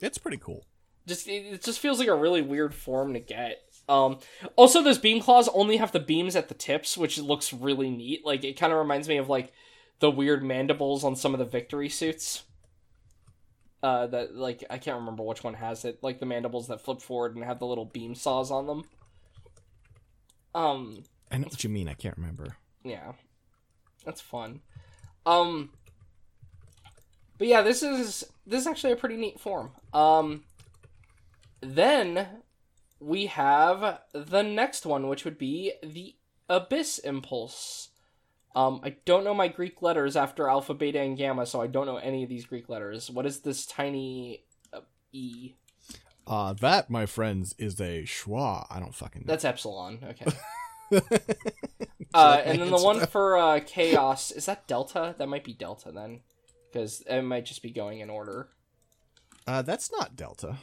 It's pretty cool. just it, it just feels like a really weird form to get. Um, also, those beam claws only have the beams at the tips, which looks really neat. Like it kind of reminds me of like the weird mandibles on some of the victory suits. Uh, that like I can't remember which one has it. Like the mandibles that flip forward and have the little beam saws on them. Um, I know what you mean. I can't remember. yeah, that's fun. Um, but yeah, this is this is actually a pretty neat form. Um, then we have the next one, which would be the Abyss Impulse. Um, I don't know my Greek letters after Alpha, Beta, and Gamma, so I don't know any of these Greek letters. What is this tiny uh, E? Uh, that, my friends, is a schwa. I don't fucking know. That's Epsilon. Okay. <laughs> uh, and then the one for uh, Chaos is that Delta? That might be Delta then, because it might just be going in order. Uh, that's not delta.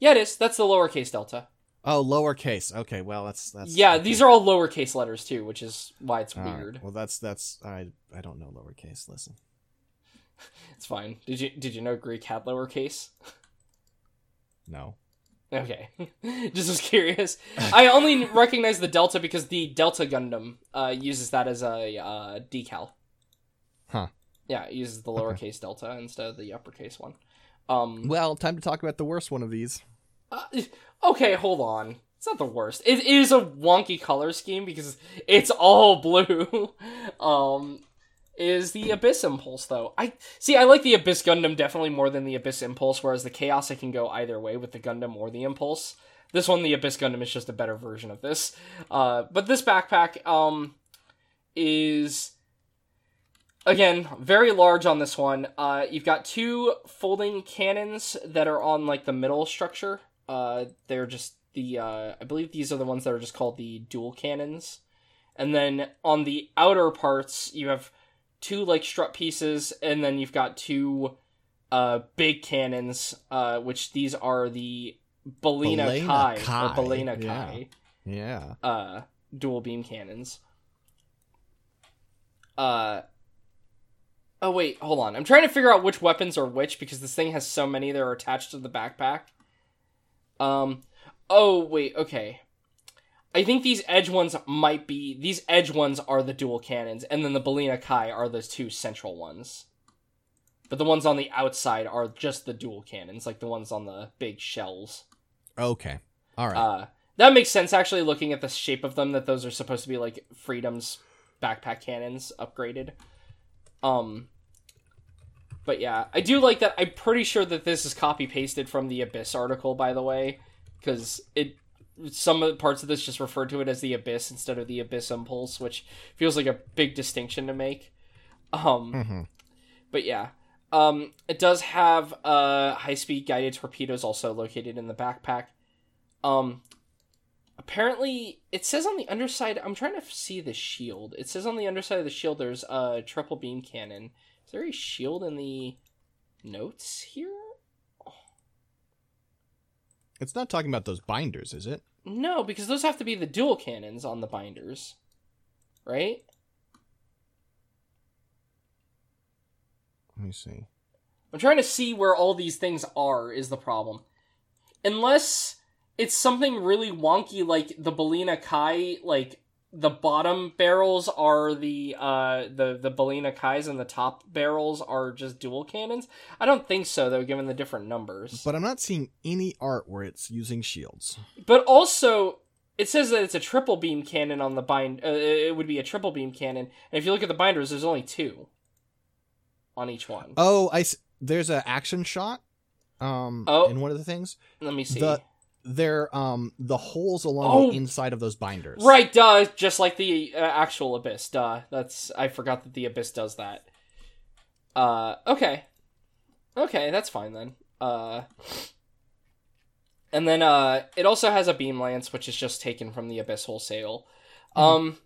Yeah, it is. That's the lowercase Delta. Oh, lowercase. Okay, well that's that's. Yeah, these are all lowercase letters too, which is why it's All right, weird. Well, that's that's I I don't know lowercase. Listen. <laughs> It's fine. Did you did you know Greek had lowercase? No. Okay, <laughs> just was curious. I only <laughs> recognize the Delta because the Delta Gundam uh, uses that as a uh, decal. Huh. Yeah, it uses the Okay. lowercase Delta instead of the uppercase one. Um. Well, time to talk about the worst one of these. uh, okay, hold on. It's not the worst. It is a wonky color scheme because it's all <laughs> blue. um, is the Abyss Impulse though? I see. I like the Abyss Gundam definitely more than the Abyss Impulse. Whereas the Chaos, I can go either way with the Gundam or the Impulse. This one, the Abyss Gundam, is just a better version of this. Uh, but this backpack, um, is again very large on this one. Uh, you've got two folding cannons that are on like the middle structure. Uh, they're just the uh, I believe these are the ones that are just called the dual cannons. And then on the outer parts, you have two like strut pieces, and then you've got two uh, big cannons, uh, which these are the Balaena Balaena Kai, Kai, or Balaena yeah. Kai Yeah. uh dual beam cannons. Uh Oh wait, hold on. I'm trying to figure out which weapons are which because this thing has so many that are attached to the backpack. Um oh wait, okay. I think these edge ones might be these edge ones are the dual cannons and then the Balaena Kai are those two central ones. But the ones on the outside are just the dual cannons, like the ones on the big shells. Okay. All right. Uh, that makes sense actually looking at the shape of them that those are supposed to be like Freedom's backpack cannons upgraded. Um but yeah, I do like that. I'm pretty sure that this is copy pasted from the Abyss article by the way cuz it some of the parts of this just refer to it as the Abyss instead of the Abyss Impulse, which feels like a big distinction to make. Um hmm but yeah. Um, it does have uh, high speed guided torpedoes also located in the backpack. Um, apparently, it says on the underside. I'm trying to see the shield. It says on the underside of the shield there's a triple beam cannon. Is there a shield in the notes here? It's not talking about those binders, is it? No, because those have to be the dual cannons on the binders, right? Let me see. I'm trying to see where all these things are is the problem. Unless it's something really wonky like the Balaena Kai, like the bottom barrels are the uh the the Balaena Kais and the top barrels are just dual cannons. I don't think so though, given the different numbers. But I'm not seeing any art where it's using shields. But also, it says that it's a triple beam cannon on the bind. Uh, it would be a triple beam cannon, and if you look at the binders, there's only two on each one. Oh, I s- there's an action shot. Um, Oh. in one of the things, Let me see. the they're um the holes along Oh. the inside of those binders. Right, duh, just like the uh, actual abyss, duh. That's I forgot that the abyss does that. Uh, okay, okay, that's fine then. Uh, and then uh, it also has a beam lance, which is just taken from the abyss wholesale. Um,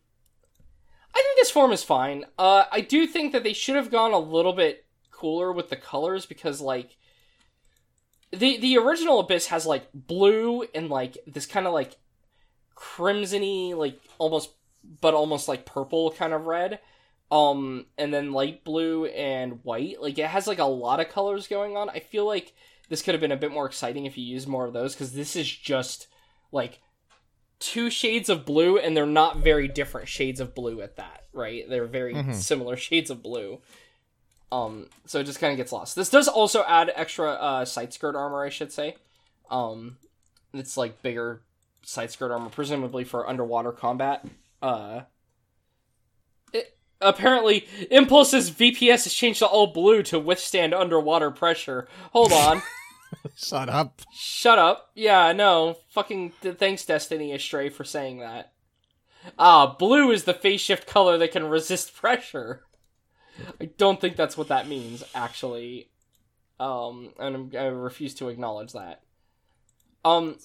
I think this form is fine. Uh, I do think that they should have gone a little bit cooler with the colors because like the the original abyss has like blue and like this kind of like crimsony like almost but almost like purple kind of red. Um and then light blue and white. Like it has like a lot of colors going on. I feel like this could have been a bit more exciting if you used more of those because this is just like two shades of blue and they're not very different shades of blue at that right? They're very Mhm. similar <laughs> shades of blue um so it just kind of gets lost this does also add extra uh side skirt armor i should say um it's like bigger side skirt armor, presumably for underwater combat. Uh, it, apparently, Impulse's VPS has changed to all blue to withstand underwater pressure. Hold on. <laughs> Shut up. Shut up. Yeah, no. Fucking th- thanks, Destiny Astray, for saying that. Ah, blue is the phase shift color that can resist pressure. I don't think that's what that means, actually. Um, and I'm, I refuse to acknowledge that. Um,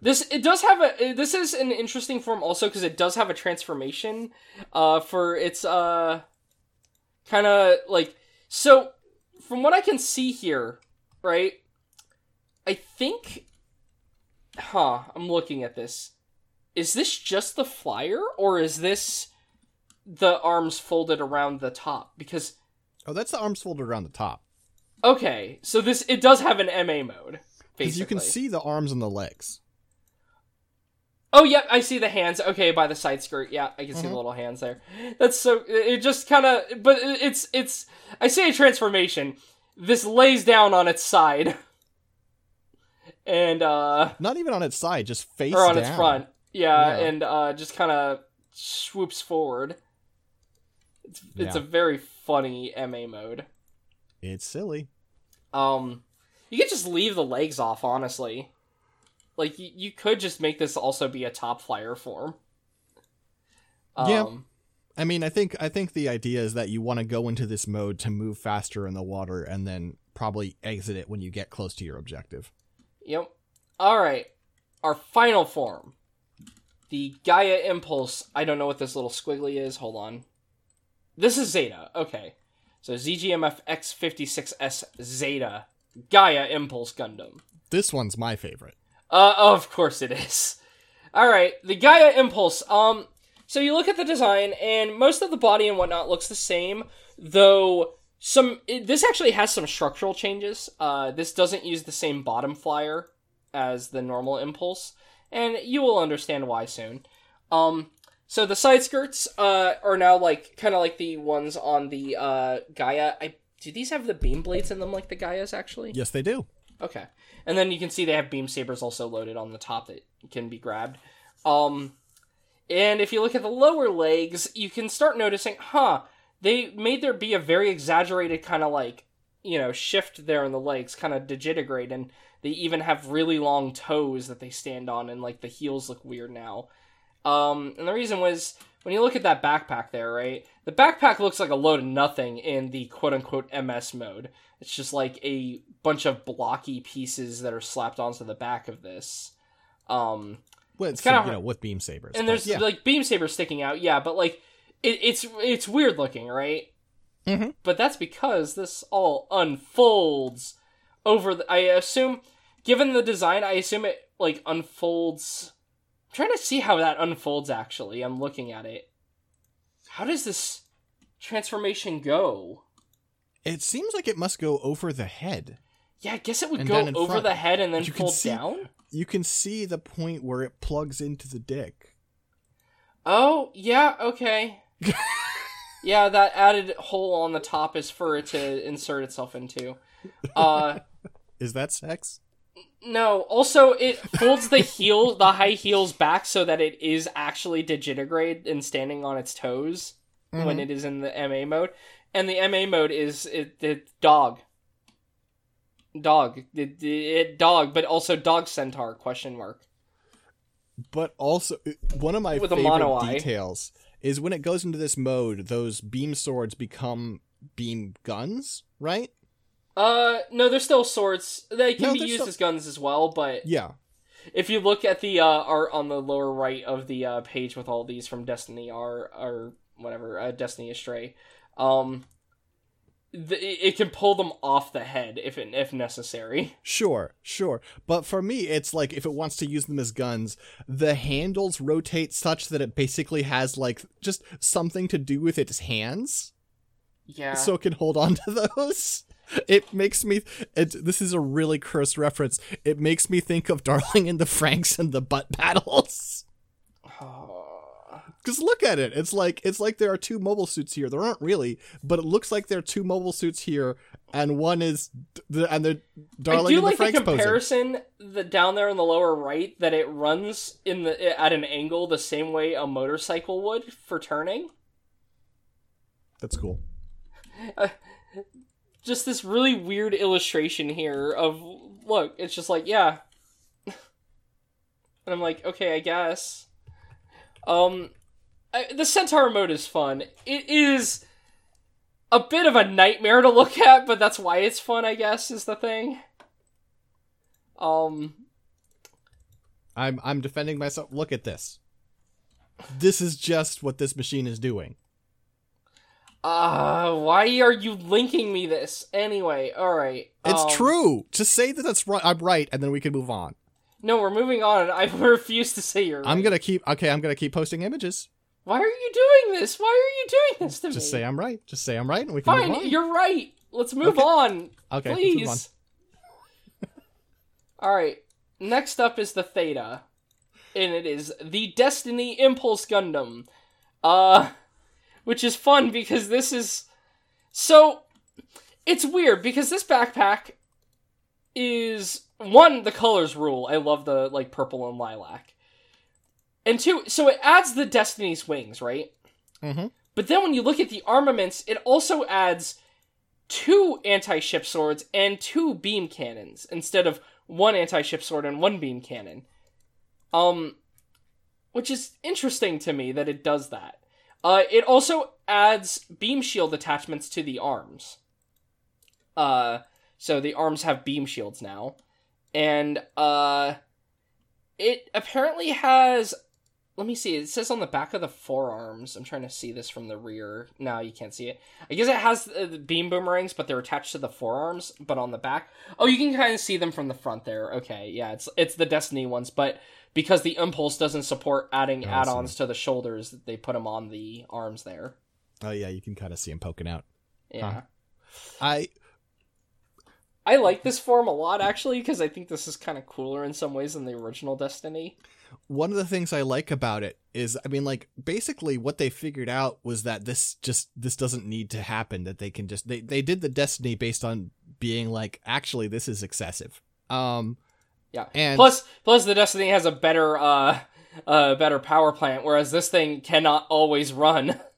this it does have a this is an interesting form also because it does have a transformation uh for its uh kind of like so from what i can see here right i think huh i'm looking at this is this just the flyer or is this the arms folded around the top because Oh, that's the arms folded around the top. okay so this it does have an ma mode Because you can see the arms and the legs. Oh, yep, I see the hands. Okay, by the side skirt. Yeah, I can see the little hands there. That's so. It just kind of. But it's it's. I say a transformation. This lays down on its side, and uh, Not even on its side, just face or on down. its front. Yeah, Yeah. and uh, just kind of swoops forward. It's it's Yeah. a very funny MA mode. It's silly. Um, you could just leave the legs off, honestly. Like you, you could just make this also be a top flyer form. Yeah. Um, I mean, I think I think the idea is that you want to go into this mode to move faster in the water and then probably exit it when you get close to your objective. Yep. All right. Our final form, the Gaia Impulse. I don't know what this little squiggly is. Hold on. This is Zeta. Okay. So ZGMF X56S Zeta Gaia Impulse Gundam. This one's my favorite. Uh, of course it is. All right, the Gaia Impulse. Um, so you look at the design, and most of the body and whatnot looks the same, though some. It, this actually has some structural changes. Uh, this doesn't use the same bottom flyer as the normal Impulse, and you will understand why soon. Um, so the side skirts uh are now like kind of like the ones on the uh Gaia. I do these have the beam blades in them like the Gaias actually? Yes, they do. Okay. And then you can see they have beam sabers also loaded on the top that can be grabbed. Um and if you look at the lower legs, you can start noticing, huh, they made there be a very exaggerated kind of like, you know, shift there in the legs, kind of digitigrade, and they even have really long toes that they stand on, and like the heels look weird now. Um, and the reason was when you look at that backpack there, right? The backpack looks like a load of nothing in the quote unquote MS mode. It's just like a bunch of blocky pieces that are slapped onto the back of this. Um, Well, it's, kinda you know with beam sabers. and there's yeah. like beam sabers sticking out, yeah, but like it, it's it's weird looking, right? Mhm. But that's because this all unfolds over. The, I assume, given the design, I assume it like unfolds. I'm trying to see how that unfolds. Actually, I'm looking at it. How does this transformation go? it seems like it must go over the head. Yeah, I guess it would And go over front. the head and then You can fold see- down. You can see the point where it plugs into the dick. Oh, yeah, okay. <laughs> yeah, that added hole on the top is for it to insert itself into. Uh Is that sex? No, also it folds the heel the high heels back so that it is actually digitigrade and standing on its toes when mm-hmm. it is in the MA mode. And the MA mode is it, it dog. Dog. It, it dog, but also dog centaur question mark. But also, one of my With favorite details is when it goes into this mode, those beam swords become beam guns, right? Uh no, they're still swords. They can No, be used still- as guns as well, but Yeah. if you look at the uh, art on the lower right of the uh, page with all these from Destiny R or whatever, uh, Destiny Astray, um, the, it can pull them off the head if it, if necessary. <laughs> Sure, sure. But for me, it's like if it wants to use them as guns, the handles rotate such that it basically has like just something to do with its hands, Yeah. so it can hold on to <laughs> those. It makes me. It, this is a really cursed reference. It makes me think of Darling in the Franxx and the butt paddles. Because look at it. It's like it's like there are two mobile suits here. There aren't really, but it looks like there are two mobile suits here, and one is the and the I Darling do in the like the Franxx posing. comparison the down there in the lower right that it runs in the at an angle the same way a motorcycle would for turning. That's cool. <laughs> just this really weird illustration here of look, it's just like, yeah. <laughs> and I'm like, okay, I guess. Um I, the Centaur mode is fun. It is a bit of a nightmare to look at, but that's why it's fun, I guess, is the thing. Um I'm I'm defending myself. Look at this. This is just what this machine is doing. Uh why are you linking me this? Anyway, all right. It's um, true. Just say that that's right. I'm right, and then we can move on. No, we're moving on. <laughs> I refuse to say you're right. I'm gonna keep. Okay, I'm gonna keep posting images. Why are you doing this? Why are you doing this to me? Just say I'm right. Just say I'm right, and we can move Fine, on. you're right. Let's move Okay. on. Okay, let's move please. <laughs> All right. Next up is the Theta, and it is the Destiny Impulse Gundam, uh, which is fun because this is so. It's weird because this backpack is one the colors rule. I love the like purple and lilac, and two, so it adds the Destiny's wings, right? Mhm. But then when you look at the armaments, it also adds two anti-ship swords and two beam cannons instead of one anti-ship sword and one beam cannon. Um which is interesting to me that it does that. Uh it also adds beam shield attachments to the arms. Uh so the arms have beam shields now. And uh it apparently has let me see. It says on the back of the forearms. I'm trying to see this from the rear. No, you can't see it. I guess it has the beam boomerangs, but they're attached to the forearms. But on the back, oh, you can kind of see them from the front there. Okay, yeah, it's it's the Destiny ones, but because the Impulse doesn't support adding Oh, I add-ons to the shoulders, they put them on the arms there. Oh yeah, you can kind of see him poking out. Yeah, Huh. I I like this form a lot actually because I think this is kind of cooler in some ways than the original Destiny. one of the things I like about it is, I mean, like basically what they figured out was that this just this doesn't need to happen. That they can just they they did the destiny based on being like, actually, this is excessive. Um, Yeah. and Plus, plus the Destiny has a better, uh, uh, better power plant, whereas this thing cannot always run. <laughs>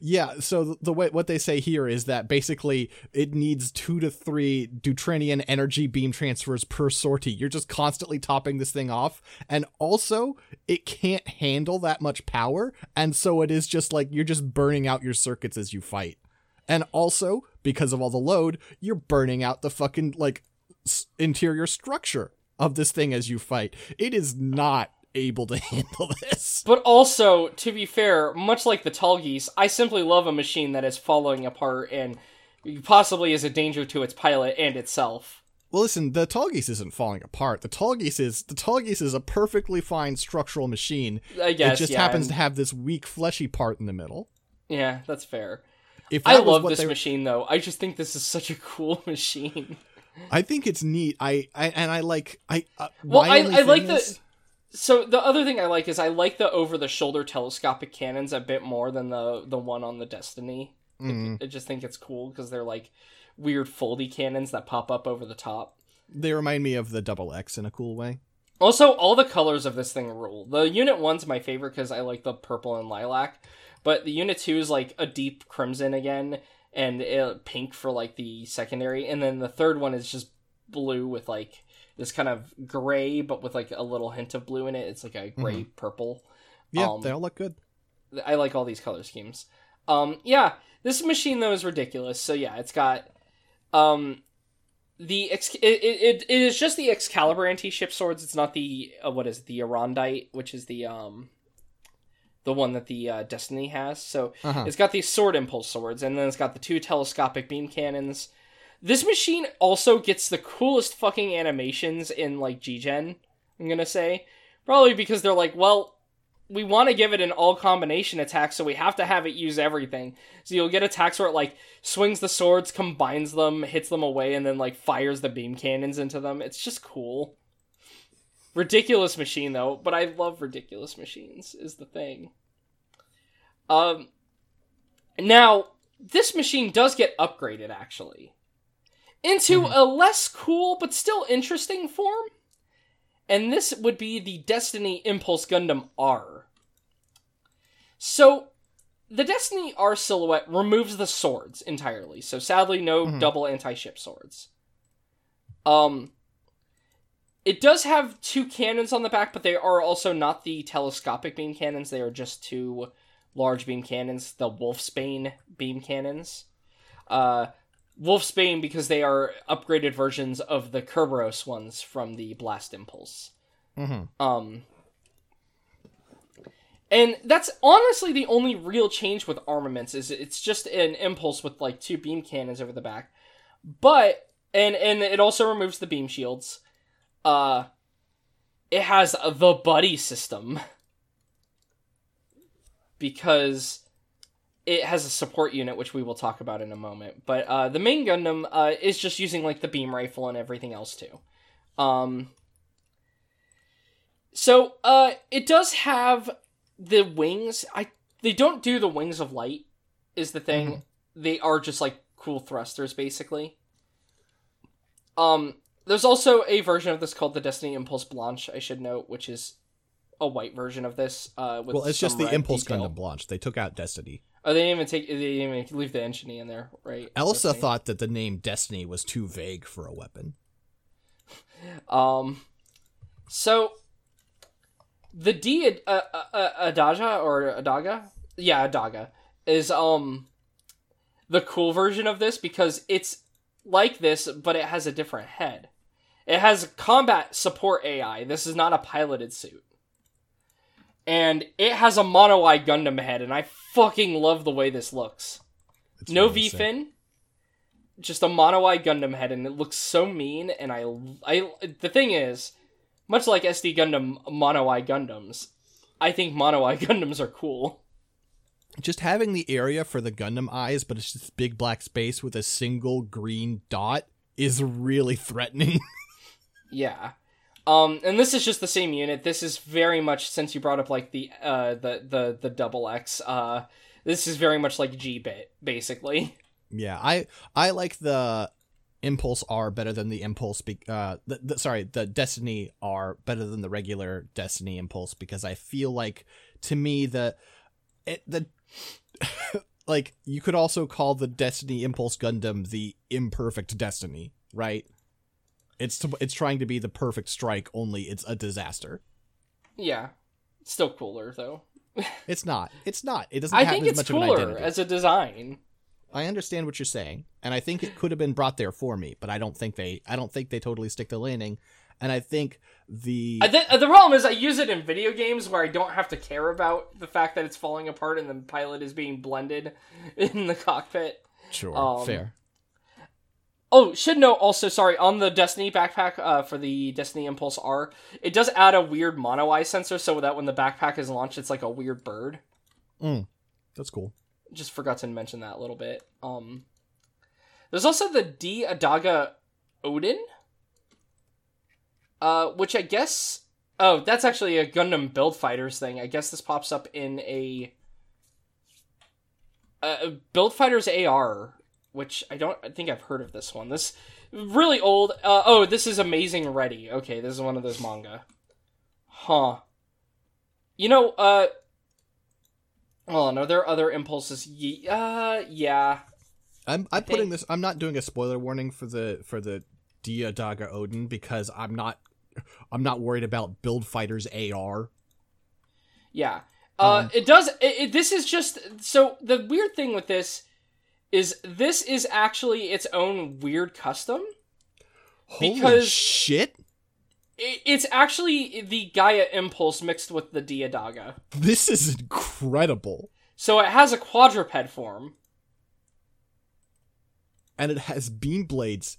Yeah, so the, way what they say here is that basically it needs two to three Deuterion energy beam transfers per sortie. You're just constantly topping this thing off, and also it can't handle that much power, and so it is just like you're just burning out your circuits as you fight. And also because of all the load, you're burning out the fucking like s- interior structure of this thing as you fight. It is not able to <laughs> handle this. But also, to be fair, much like the Tallgeese, I simply love a machine that is falling apart and possibly is a danger to its pilot and itself. Well, listen, the Tallgeese isn't falling apart. The Tallgeese is the Tallgeese is a perfectly fine structural machine. Uh, I guess it just yeah, happens and- to have this weak fleshy part in the middle. Yeah, that's fair. If I love this they- machine though. I just think this is such a cool <laughs> machine. I think it's neat. I, I and I like I. Uh, Well, I- I like the- So the other thing I like is I like the over the shoulder telescopic cannons a bit more than the the one on the Destiny. Mm. I just think it's cool because they're like weird foldy cannons that pop up over the top. they remind me of the double X in a cool way. Also, all the colors of this thing rule. The Unit 1's my favorite because I like the purple and lilac, but the Unit 2 is like a deep crimson again, and uh, pink for like the secondary, and then the third one is just blue with like this kind of gray, but with like a little hint of blue in it. It's like a gray purple. Yeah, Um, they all look good. I like all these color schemes. Um, yeah, this machine though is ridiculous. So yeah, it's got um the ex- it, it, it is just the Excalibur anti-ship swords. It's not the uh, what is it, the Arondight, which is the um the one that the uh, Destiny has. So Uh-huh. it's got these sword impulse swords, and then it's got the two telescopic beam cannons. This machine also gets the coolest fucking animations in like G-Gen. I'm gonna say probably because they're like, well, we want to give it an all combination attack, so we have to have it use everything. So you'll get attacks where it like swings the swords, combines them, hits them away, and then like fires the beam cannons into them. It's just cool. Ridiculous machine though, but I love ridiculous machines is the thing. Um now this machine does get upgraded actually into Mhm. a less cool but still interesting form. And this would be the Destiny Impulse Gundam R. So the Destiny R silhouette removes the swords entirely. So sadly, no Mhm. double anti-ship swords. Um, it does have two cannons on the back, but they are also not the telescopic beam cannons. They are just two large beam cannons, the Wolfsbane beam cannons. Uh, Wolfsbane because they are upgraded versions of the Kerberos ones from the Blast Impulse. Mm-hmm. Um, and that's honestly the only real change with armaments is it's just an impulse with like two beam cannons over the back. But and and it also removes the beam shields. Uh it has the buddy system because it has a support unit which we will talk about in a moment. But uh the main Gundam uh is just using like the beam rifle and everything else too. Um so uh it does have the wings. I they don't do the wings of light is the thing. Mhm. They are just like cool thrusters basically. Um there's also a version of this called the Destiny Impulse Blanche, I should note, which is a white version of this uh with Well, it's just the Impulse detail. Gundam Blanche. They took out Destiny. Oh, they didn't even take. They didn't even leave the engine in there, right? Elsa Destiny. thought that the name Destiny was too vague for a weapon. Um, so the D uh, uh, uh, Adaga or Adaga, yeah, Adaga is um the cool version of this because it's like this, but it has a different head. It has combat support AI. This is not a piloted suit. And it has a mono eye Gundam head, and I fucking love the way this looks. No V fin, just a mono eye Gundam head, and it looks so mean. And I, I, the thing is, much like SD Gundam mono eye Gundams, I think mono eye <laughs> Gundams are cool. Just having the area for the Gundam eyes, but it's just big black space with a single green dot is really threatening. <laughs> Yeah. Um, and this is just the same unit. This is very much since you brought up like the uh the the the double X. Uh, this is very much like G bit basically. <laughs> yeah, I I like the Impulse R better than the Impulse. Be- uh, the, the, sorry, the Destiny R better than the regular Destiny Impulse because I feel like to me the it, the <laughs> like you could also call the Destiny Impulse Gundam the imperfect Destiny, right? It's to, it's trying to be the perfect strike, only it's a disaster. Yeah, still cooler though. <laughs> It's not. It's not. It doesn't I have think as it's much of an cooler as a design. I understand what you're saying, and I think it could have been brought there for me, but I don't think they. I don't think they totally stick the landing, and I think the. I th- the problem is I use it in video games where I don't have to care about the fact that it's falling apart and the pilot is being blended <laughs> in the cockpit. sure, um, fair. Oh, should note also, sorry, on the Destiny backpack uh, for the Destiny Impulse R, it does add a weird mono eye sensor so that when the backpack is launched, it's like a weird bird. Mm, That's cool. Just forgot to mention that a little bit. Um, there's also the D Adaga Odin, uh, which I guess. Oh, that's actually a Gundam Build Fighters thing. I guess this pops up in a. Uh, Build Fighters AR, which I don't I think I've heard of this one. This really old. Uh, oh, this is Amazing Ready. Okay, this is one of those manga. Huh. You know, uh. Oh no, there are other impulses. Ye- uh, yeah. I'm I'm putting this. I'm not doing a spoiler warning for the for the Dia Daga Odin because I'm not. I'm not worried about Build Fighters AR. Yeah. Uh, Um, it does. It, it, this is just so. The weird thing with this is this is actually its own weird custom. Holy Because- shit! It, it's actually the Gaia Impulse mixed with the Diadaga. This is incredible, So it has a quadruped form. and it has beam blades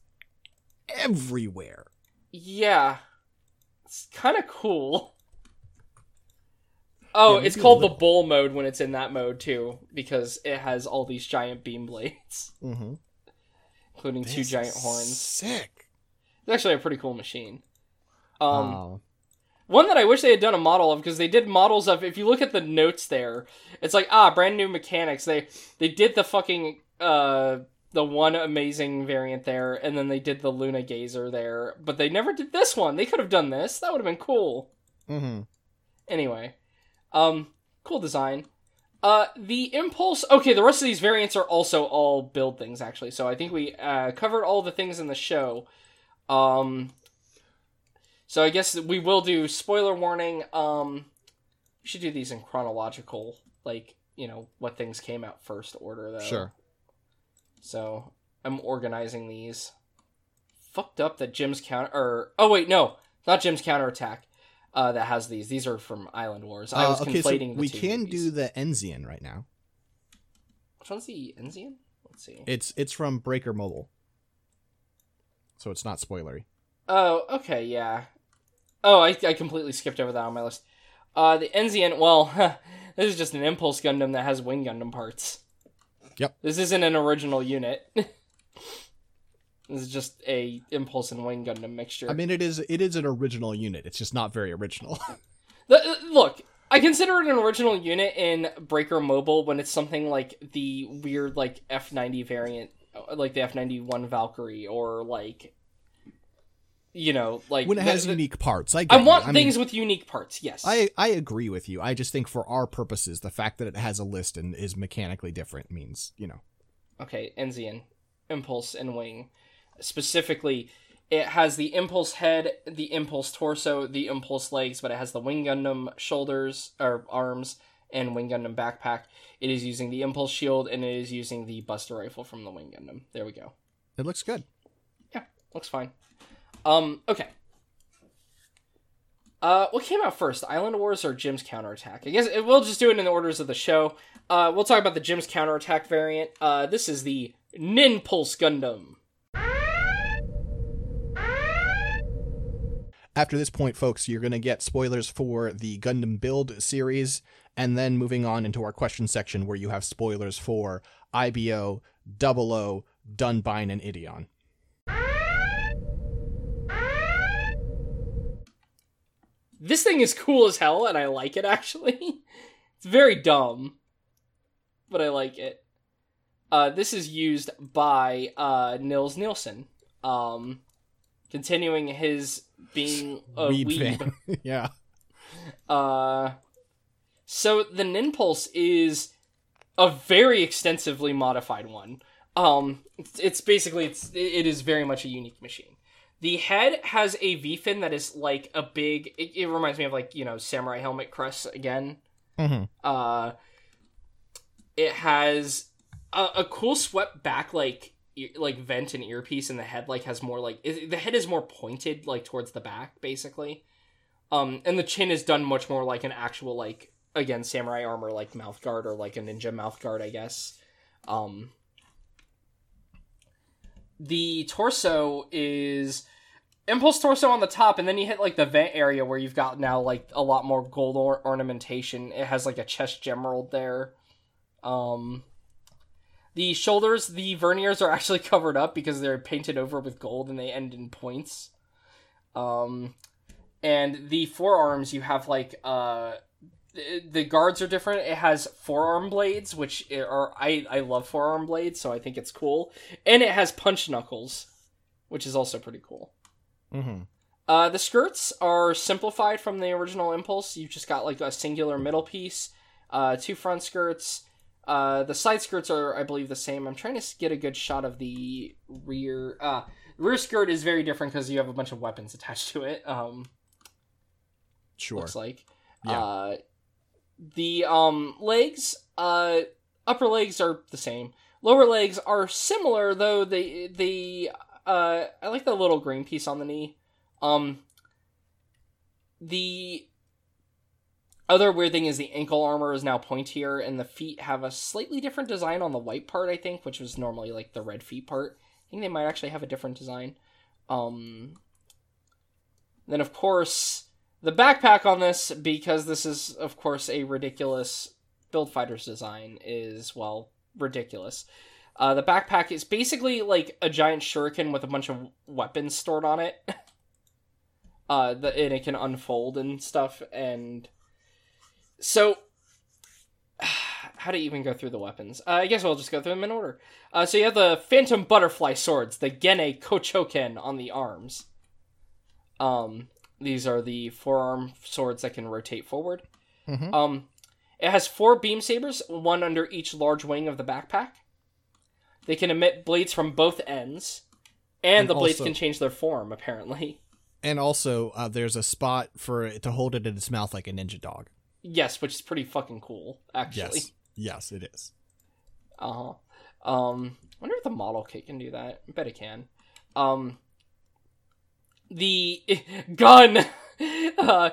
everywhere. Yeah. It's kind of cool. <laughs> Oh, Yeah, it's called the bull mode when it's in that mode too, because it has all these giant beam blades, Mm-hmm. including two giant horns. Sick. It's actually a pretty cool machine. Um, Oh. One that I wish they had done a model of because they did models of. If you look at the notes there, it's like ah, brand new mechanics. They they did the fucking uh the one amazing variant there, and then they did the Luna Gazer there, but they never did this one. They could have done this. That would have been cool. Mm-hmm. Anyway, um, cool design. Uh, the impulse. Okay, the rest of these variants are also all build things actually. So I think we uh, covered all the things in the show. Um, so I guess we will do spoiler warning. Um, we should do these in chronological, like you know what things came out first order though. Sure. So I'm organizing these. Fucked up that GM's counter. Or oh wait, no, not GM's counterattack. Uh, that has these. These are from Island Wars. I was Uh, okay, so conflating the we can movies. do the Enzian right now. Which one's the Enzian? Let's see. It's it's from Breaker Mobile, so it's not spoilery. Oh, okay, yeah. Oh, I, I completely skipped over that on my list. Uh, the Enzian, well, <laughs> this is just an Impulse Gundam that has Wing Gundam parts. Yep. This isn't an original unit. <laughs> this is just a Impulse and Wing Gundam mixture. I mean, it is it is an original unit. It's just not very original. <laughs> The- uh, look, I consider it an original unit in Breaker Mobile when it's something like the weird, like, F90 variant, uh, like the F91 Valkyrie, or like, you know, like. when it has the- unique parts, I, I want mean, things with unique parts, yes. I I agree with you. I just think for our purposes, the fact that it has a list and is mechanically different means you know. Okay, Enzian, Impulse, and Wing. Specifically, it has the Impulse head, the Impulse torso, the Impulse legs, but it has the Wing Gundam shoulders or arms and Wing Gundam backpack. It is using the Impulse shield and it is using the Buster rifle from the Wing Gundam. There we go. It looks good. Yeah, looks fine. Um, okay. Uh, what came out first, Island Wars or GM's Counterattack? I guess we'll just do it in the orders of the show. Uh, we'll talk about the GM's Counterattack variant. Uh, this is the Ninpulse Gundam. After this point, folks, you're going to get spoilers for the Gundam Build series, and then moving on into our question section where you have spoilers for IBO, Double O, Dunbine, and Ideon. This thing is cool as hell, and I like it actually. <laughs> it's very dumb, but I like it. Uh, this is used by uh, Nils Nielsen, um, continuing his being a Weed weeb. <laughs> yeah. Uh, so the Ninpulse is a very extensively modified one. Um, it's, it's basically it's it is very much a unique machine. The head has a V fin that is like a big. It, it reminds me of like you know samurai helmet crest again. Mm-hmm. Uh, it has a, a cool swept back like like vent and earpiece, and the head like has more like the head is more pointed like towards the back basically. Um, and the chin is done much more like an actual like again samurai armor like mouth guard or like a ninja mouth guard, I guess. Um, the torso is impulse torso on the top and then you hit like the vent area where you've got now like a lot more gold or- ornamentation it has like a chest gemerald there um the shoulders the verniers are actually <laughs> covered up because they're painted over with gold and they end in points um and the forearms you have like uh the- guards are different it has forearm blades which are i i love forearm blades so i think it's cool and it has punch knuckles which is also pretty cool Mm-hmm. uh, the skirts are simplified from the original Impulse. You've just got like a singular middle piece, uh, two front skirts. Uh, the side skirts are, I believe, the same. I'm trying to get a good shot of the rear. Uh, rear skirt is very different because you have a bunch of weapons <laughs> attached to it. Um, Sure. looks like. Yeah. Uh, the um legs, uh, upper legs are the same. Lower legs are similar though. They the uh, I like the little green piece on the knee. Um, the other weird thing is the ankle armor is now pointier, and the feet have a slightly different design on the white part. I think, which was normally like the red feet part. I think they might actually have a different design. Um, then of course the backpack on this, because this is of course a ridiculous build fighters design, is well ridiculous. Uh, the backpack is basically like a giant shuriken with a bunch of weapons stored on it. <laughs> uh, the, and it can unfold and stuff, and so <sighs> how to even go through the weapons? Uh, I guess we'll just go through them in order. Uh, so you have the Phantom Butterfly swords, the Gen'ei Kochoken on the arms. Um, these are the forearm swords that can rotate forward. Mhm. Um, It has four beam sabers, one under each large wing of the backpack. They can emit blades from both ends, and, And the blades can change their form. Apparently, And also, uh, there's a spot for it to hold it in its mouth like a ninja dog. Yes, which is pretty fucking cool. Actually, Yes. Yes, it is. Uh huh. Um, wonder if the model kit can do that. I bet it can. Um, the <laughs> gun. <laughs> Uh,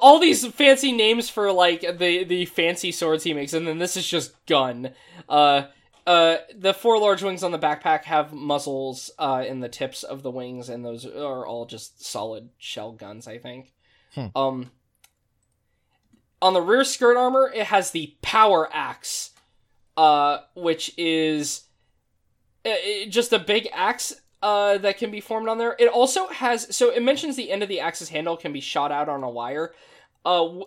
all these fancy names for like the the fancy swords he makes, and then this is just gun. Uh, uh, the four large wings on the backpack have muzzles uh, in the tips of the wings, and those are all just solid shell guns. I think. Hmm. Um, on the rear skirt armor, it has the power axe, uh, which is uh, uh, just a big axe uh, that can be formed on there. It also has so it mentions the end of the axe's handle can be shot out on a wire. Uh,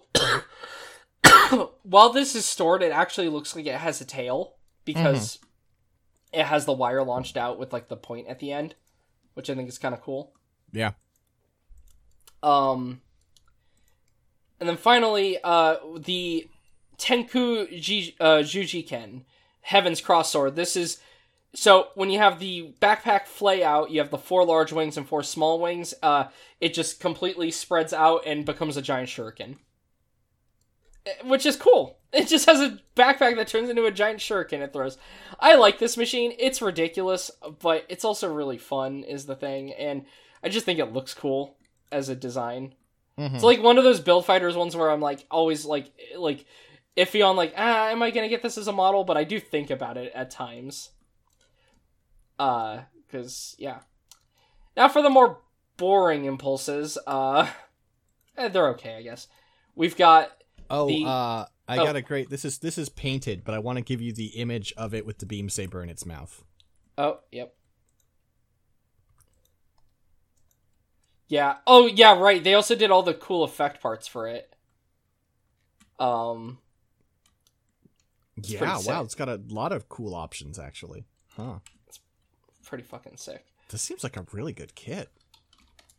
w- <coughs> while this is stored, it actually looks like it has a tail because it has the wire launched out with like the point at the end, which I think is kind of cool. Yeah. Um, and then finally, uh, the Tenku Ji- uh, Jujiken, Heaven's Cross Sword. This is so when you have the backpack flay out, you have the four large wings and four small wings. Uh, it just completely spreads out and becomes a giant shuriken, Eh, which is cool. It just has a backpack that turns into a giant shuriken it throws. I like this machine. It's ridiculous, but it's also really fun. Is the thing, and I just think it looks cool as a design. Mhm. It's like one of those build fighters ones where I'm like always like like iffy on like ah am I gonna get this as a model, but I do think about it at times. Uh, because yeah. Now for the more boring impulses, uh, <laughs> eh, they're okay, I guess. We've got Oh, The- uh, I oh. got a great. This is this is painted, but I want to give you the image of it with the beam saber in its mouth. oh yep. Yeah. Oh yeah, right. They also did all the cool effect parts for it. Um. yeah, wow, it's got a lot of cool options actually. Huh. It's pretty fucking sick. This seems like a really good kit.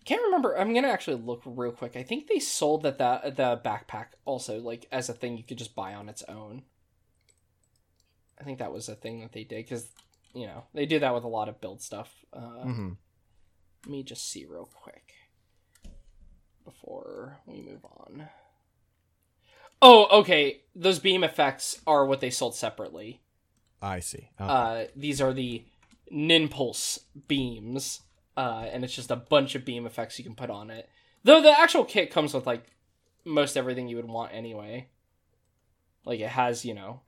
Can't remember. I'm gonna actually look real quick. I think they sold that the the backpack also like as a thing you could just buy on its own. I think that was a thing that they did because you know they do that with a lot of build stuff. Uh, hmm Let me just see real quick before we move on. Oh, okay. Those beam effects are what they sold separately. I see. Okay. Uh, these are the Ninpulse beams, uh, and it's just a bunch of beam effects you can put on it. Though the actual kit comes with like most everything you would want anyway. Like it has, you know,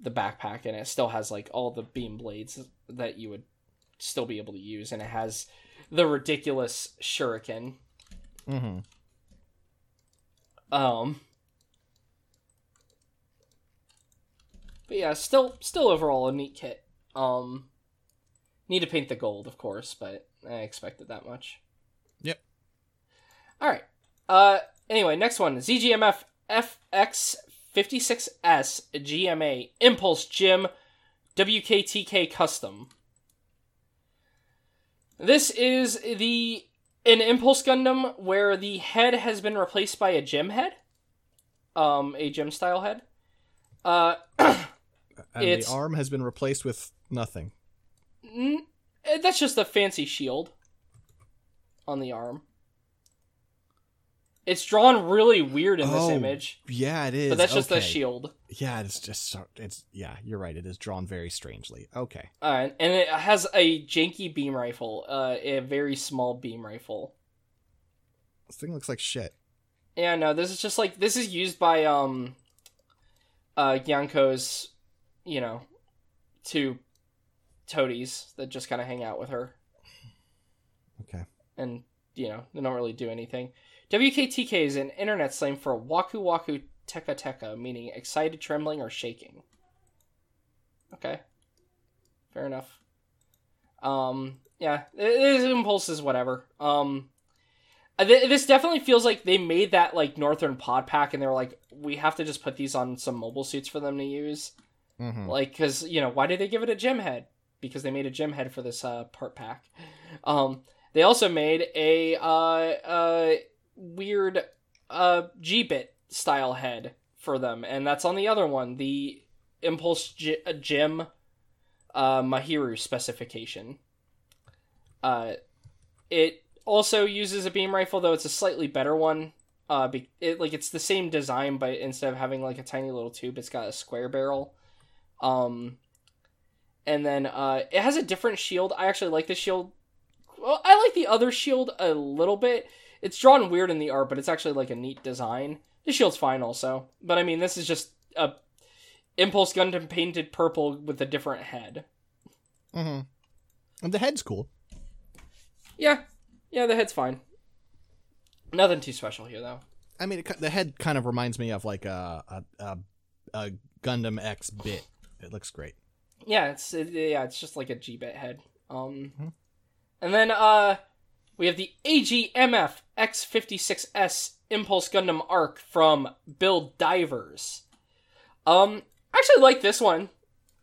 the backpack, and it still has like all the beam blades that you would still be able to use, and it has the ridiculous shuriken. Hmm Um, but yeah, still, still overall a neat kit. Um, need to paint the gold, of course, but I expected that much. Yep. All right. Uh, anyway, next one: ZGMF FX fifty six S GMA Impulse GM WKTK Custom. This is the an Impulse Gundam where the head has been replaced by a GM head, um, a GM style head. Uh, <clears throat> And the arm has been replaced with nothing. n- eh, that's just a fancy shield on the arm. It's drawn really weird in this Oh, image, Yeah, it is. but that's just the shield. Yeah, it's just so- it's yeah. You're right. It is drawn very strangely. Okay. Uh, and it has a janky beam rifle, uh, a very small beam rifle. This thing looks like shit. Yeah, no, this is just like this is used by um uh Yanko's, you know, two toadies that just kind of hang out with her Okay. and you know, they don't really do anything. WKTK is an internet slang for waku waku teka teka, meaning excited, trembling, or shaking. Okay. Fair enough. Um, yeah, it is impulses, whatever. Um, uh, th- this definitely feels like they made that like Northern Pod Pack, and they were like, we have to just put these on some mobile suits for them to use, Mm-hmm. like, because you know, why did they give it a GM head? Because they made a GM head for this uh part pack. Um, they also made a uh uh weird uh G bit style head for them, and that's on the other one, the Impulse G- uh, GM uh, Mahiru specification. Uh, it also uses a beam rifle, though it's a slightly better one. Uh, be- it, like it's the same design, but instead of having like a tiny little tube, it's got a square barrel. Um, and then uh, it has a different shield. I actually like the shield. Well, I like the other shield a little bit. It's drawn weird in the art, but it's actually like a neat design. The shield's fine also, but I mean, this is just a Impulse Gundam painted purple with a different head. Mm-hmm. And the head's cool. Yeah, yeah, the head's fine. Nothing too special here though. I mean, it, the head kind of reminds me of like a a, a, a Gundam X bit. It looks great. Yeah, it's it, yeah, it's just like a G-bit head. Um, Mhm. and then uh, we have the AGMF X56S Impulse Gundam Arc from Build Divers. Um, I actually like this one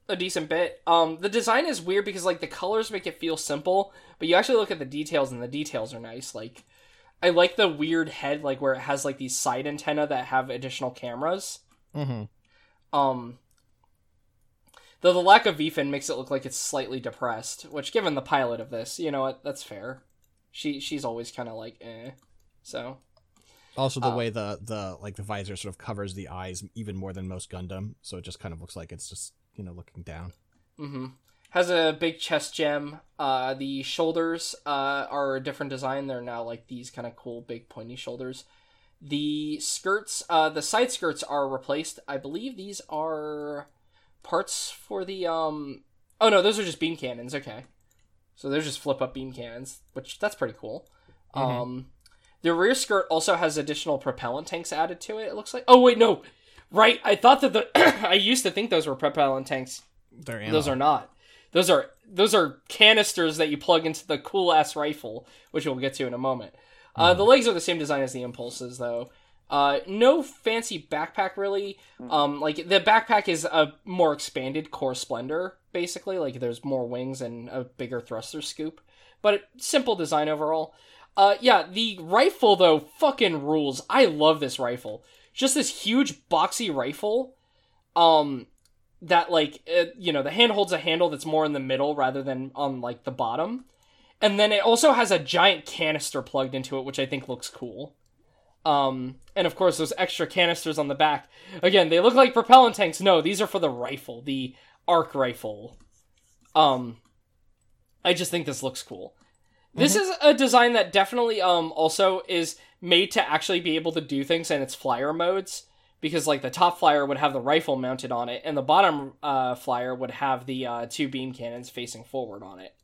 a decent bit. Um, the design is weird because like the colors make it feel simple, but you actually look at the details and the details are nice. Like, I like the weird head, like where it has like these side antenna that have additional cameras. Mm-hmm. Um, though the lack of VFin makes it look like it's slightly depressed, which, given the pilot of this, you know what, that's fair. She she's always kind of like eh. So Also, the Uh, way the the like the visor sort of covers the eyes even more than most Gundam, so it just kind of looks like it's just you know looking down. Mm-hmm. has a big chest gem. Uh, the shoulders uh are a different design. They're now like these kind of cool big pointy shoulders. The skirts, uh, the side skirts are replaced. I believe these are parts for the um. Oh no, those are just beam cannons. Okay, so they're just flip up beam cannons, which that's pretty cool. Mhm. Um, the rear skirt also has additional propellant tanks added to it. It looks like. Oh wait, no, right. I thought that the <coughs> I used to think those were propellant tanks. They're Those are not. Those are those are canisters that you plug into the cool ass rifle, which we'll get to in a moment. Uh, the legs are the same design as the impulses, though. Uh, no fancy backpack really. Um, like the backpack is a more expanded core splendor, basically. Like there's more wings and a bigger thruster scoop, but it, simple design overall. Uh, yeah, the rifle though fucking rules. I love this rifle. Just this huge boxy rifle. Um, that like uh, you know the hand holds a handle that's more in the middle rather than on like the bottom and then it also has a giant canister plugged into it which i think looks cool um and of course those extra canisters on the back. Again they look like propellant tanks. No these are for the rifle the arc rifle. Um i just think this looks cool. This is a design that definitely um also is made to actually be able to do things in its flyer modes because like the top flyer would have the rifle mounted on it and the bottom uh, flyer would have the uh, two beam cannons facing forward on it.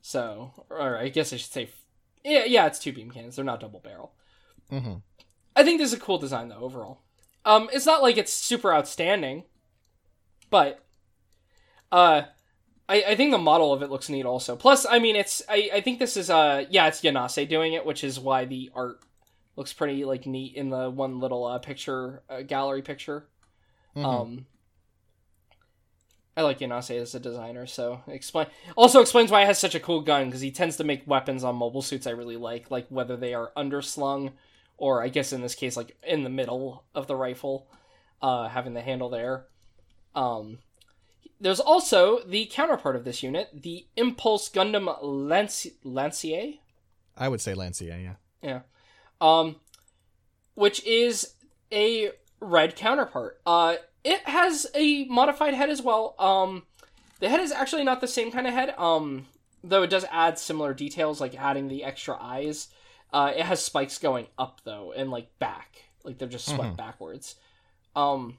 So or i guess i should say yeah yeah it's two beam cannons they're not double barrel Mm-hmm. i think this is a cool design though overall um it's not like it's super outstanding but uh I, I think the model of it looks neat also plus i mean it's i, I think this is uh yeah it's yanase doing it which is why the art looks pretty like neat in the one little uh, picture uh, gallery picture. Mm-hmm. Um, I like Yanase as a designer, so explain also explains why he has such a cool gun because he tends to make weapons on mobile suits I really like, like whether they are underslung or I guess in this case like in the middle of the rifle, uh, having the handle there. Um, there's also the counterpart of this unit, the Impulse Gundam Lance- Lancier. I would say Lancia, yeah. Yeah. Um, which is a red counterpart. Uh, it has a modified head as well. Um, the head is actually not the same kind of head. Um, though it does add similar details, like adding the extra eyes. Uh, it has spikes going up though, and like back, like they're just swept Mhm. backwards. Um,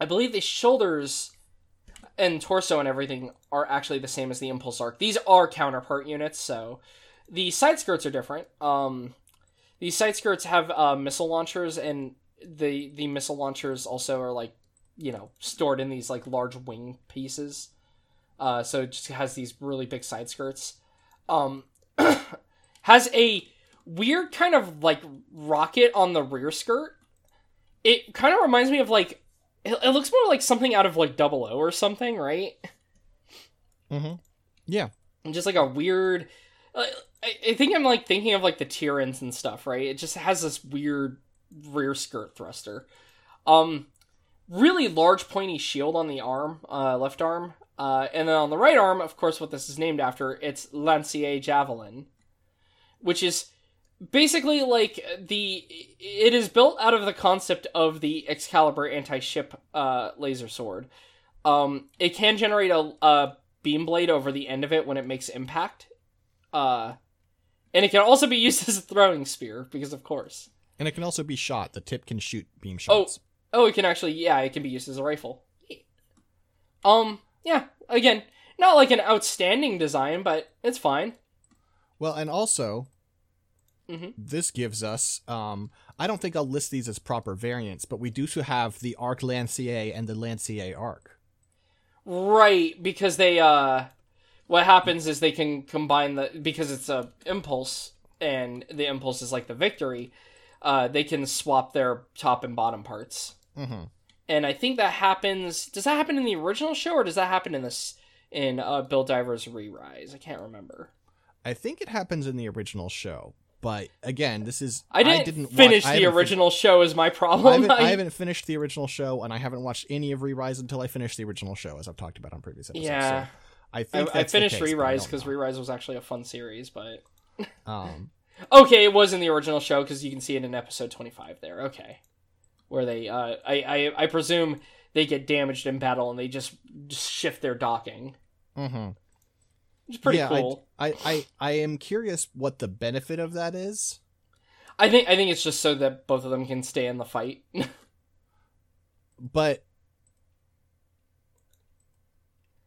I believe the shoulders and torso and everything are actually the same as the impulse arc. These are counterpart units, so the side skirts are different. Um, these side skirts have uh, missile launchers, and the the missile launchers also are like you know stored in these like large wing pieces. Uh, so it just has these really big side skirts. Um, <coughs> has a weird kind of like rocket on the rear skirt. It kind of reminds me of like it, it looks more like something out of like Double O or something, right? Mm-hmm. Yeah. And just like a weird uh, I, I think i'm like thinking of like the tyrants and stuff right it just has this weird rear skirt thruster. Um, really large pointy shield on the arm, uh, left arm, uh, and then on the right arm, of course, what this is named after, it's Lancier Javelin, which is basically like the it is built out of the concept of the Excalibur anti-ship uh, laser sword. Um, it can generate a, a beam blade over the end of it when it makes impact. Uh, and it can also be <laughs> used as a throwing spear because, of course. And it can also be shot. The tip can shoot beam shots. Oh, oh, it can actually, yeah, it can be used as a rifle. Um, yeah, again, not like an outstanding design, but it's fine. Well, and also, Mhm. this gives us. Um, I don't think I'll list these as proper variants, but we do have the Arc Lancier and the Lancier Arc. Right, because they uh what happens is they can combine the because it's a impulse and the impulse is like the victory, uh they can swap their top and bottom parts. Mm-hmm. And I think that happens does that happen in the original show or does that happen in this in uh Build Divers Re-Rise? I can't remember. I think it happens in the original show, but again, this is I didn't, watch- finish I the haven't fin- original show is my I problem. haven't, <laughs> I haven't finished the original show, and I haven't watched any of Re-Rise until I finished the original show, as I've talked about on previous episodes. yeah. so I I, think I the finished case, Re-Rise because. Re-Rise was actually a fun series, but Um, Okay, it was in the original show because you can see it in episode twenty-five there. Okay, where they, uh, I, I, I presume they get damaged in battle and they just, just shift their docking, Mm-hmm. is pretty Yeah, cool. I, I I am curious what the benefit of that is. I, think, I think it's just so that both of them can stay in the fight. <laughs> But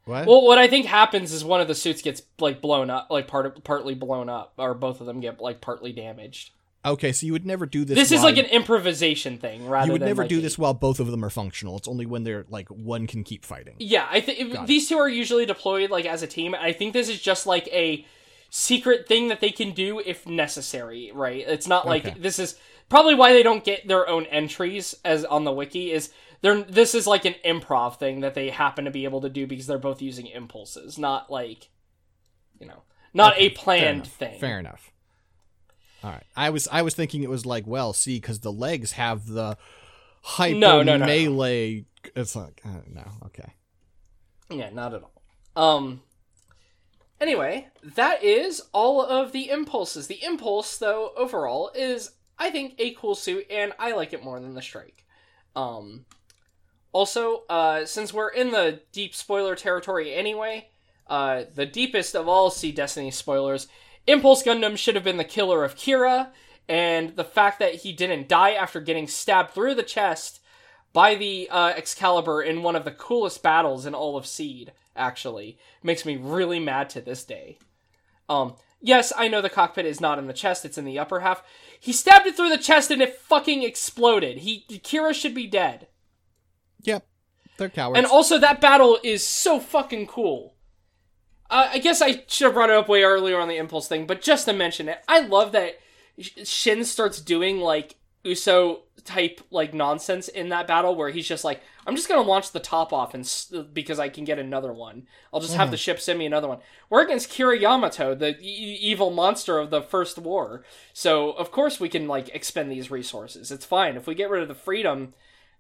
what? well, what I think happens is one of the suits gets like blown up, like part partly blown up, or both of them get like partly damaged. okay, so you would never do this. This, is like an improvisation thing, rather You would never like do a- this while both of them are functional. It's only when they're like one can keep fighting. Yeah, I think Got it. these two are usually deployed like as a team. I think this is just like a secret thing that they can do if necessary, right? It's not like Okay. this is probably why they don't get their own entries as on the wiki is they're this is like an improv thing that they happen to be able to do because they're both using impulses, not like you know, not Okay, a planned enough, thing. Fair enough. All right. I was I was thinking it was like, well, see, because the legs have the hyper No, no, no. melee. It's like uh, no, okay. Yeah, not at all. Um anyway, that is all of the impulses. The impulse though overall is I think a cool suit and I like it more than the strike. Um also, uh since we're in the deep spoiler territory anyway, uh the deepest of all Seed Destiny spoilers, Impulse Gundam should have been the killer of Kira and the fact that he didn't die after getting stabbed through the chest by the uh, Excalibur in one of the coolest battles in all of Seed, actually, makes me really mad to this day. Um, yes, I know the cockpit is not in the chest, it's in the upper half. He stabbed it through the chest and it fucking exploded. He Kira should be dead. Yep, they're cowards. And also that battle is so fucking cool. Uh, I guess I should have brought it up way earlier on the impulse thing, but just to mention it, I love that Sh- Shin starts doing like Uso type like nonsense in that battle where he's just like, I'm just gonna launch the top off and s- because I can get another one. I'll just have the ship send me another one. We're against Kira Yamato, the e- evil monster of the first war, so of course we can like expend these resources. It's fine if we get rid of the freedom.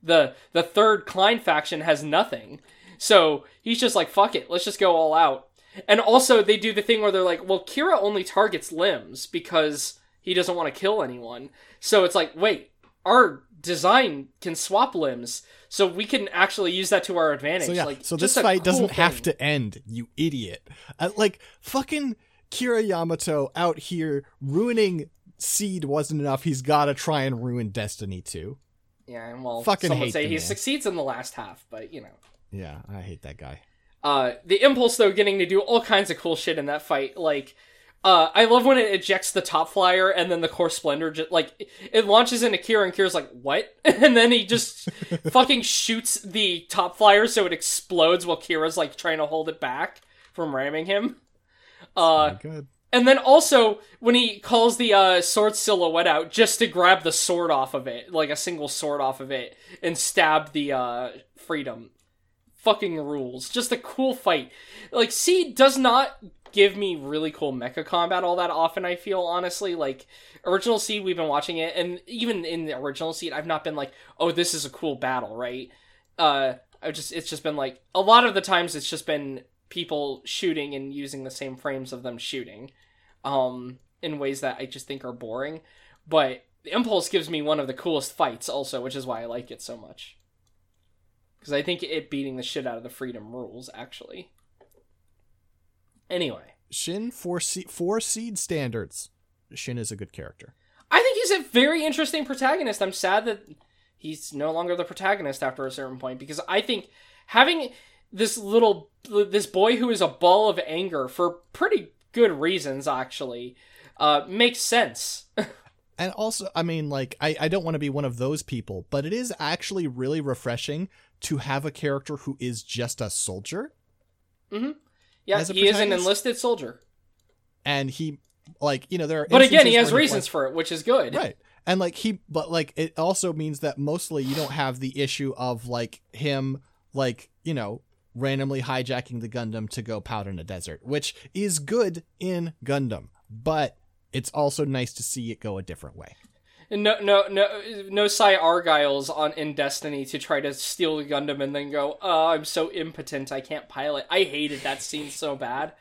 The the third Clyne faction has nothing, so he's just like, fuck it, let's just go all out. And also, they do the thing where they're like, well, Kira only targets limbs because he doesn't want to kill anyone. So it's like, wait, our design can swap limbs, so we can actually use that to our advantage. so yeah, like, so this fight cool doesn't have to end. You idiot! Uh, like fucking Kira Yamato out here ruining Seed wasn't enough. He's got to try and ruin Destiny too. Yeah, and well, Fucking some would say he man. succeeds in the last half, but you know. Yeah, I hate that guy. Uh, the impulse though, getting to do all kinds of cool shit in that fight, like. Uh, I love when it ejects the top flyer and then the core splendor just like it launches into Kira and Kira's like what <laughs> and then he just <laughs> fucking shoots the top flyer so it explodes while Kira's like trying to hold it back from ramming him. Uh, Good. And then also when he calls the uh, sword silhouette out just to grab the sword off of it, like a single sword off of it, and stab the uh, freedom. Fucking rules. Just a cool fight. Like, Seed does not give me really cool mecha combat all that often. I feel honestly like original seed. We've been watching it, and even in the original seed, I've not been like, oh, this is a cool battle, right? Uh, I just it's just been like a lot of the times it's just been people shooting and using the same frames of them shooting, um, in ways that I just think are boring. But the Impulse gives me one of the coolest fights, also, which is why I like it so much. Because I think it beating the shit out of the Freedom rules, actually. Anyway. Shin for se- for seed standards. Shin is a good character. I think he's a very interesting protagonist. I'm sad that he's no longer the protagonist after a certain point because I think having this little this boy who is a ball of anger for pretty good reasons actually uh, makes sense. <laughs> and also, I mean, like, I, I don't want to be one of those people, but it is actually really refreshing to have a character who is just a soldier. Mm-hmm. Yeah, he is an enlisted soldier. And he, like, you know, there are. But again, he has reasons like, for it, which is good. Right. And, like, he, but, like, it also means that mostly you don't have the issue of, like, him, like, you know, randomly hijacking the Gundam to go pout in a desert, which is good in Gundam, but it's also nice to see it go a different way. No, no, no, no. Sai Argyles on in Destiny to try to steal the Gundam and then go, "Oh, I'm so impotent, I can't pilot." I hated that scene so bad.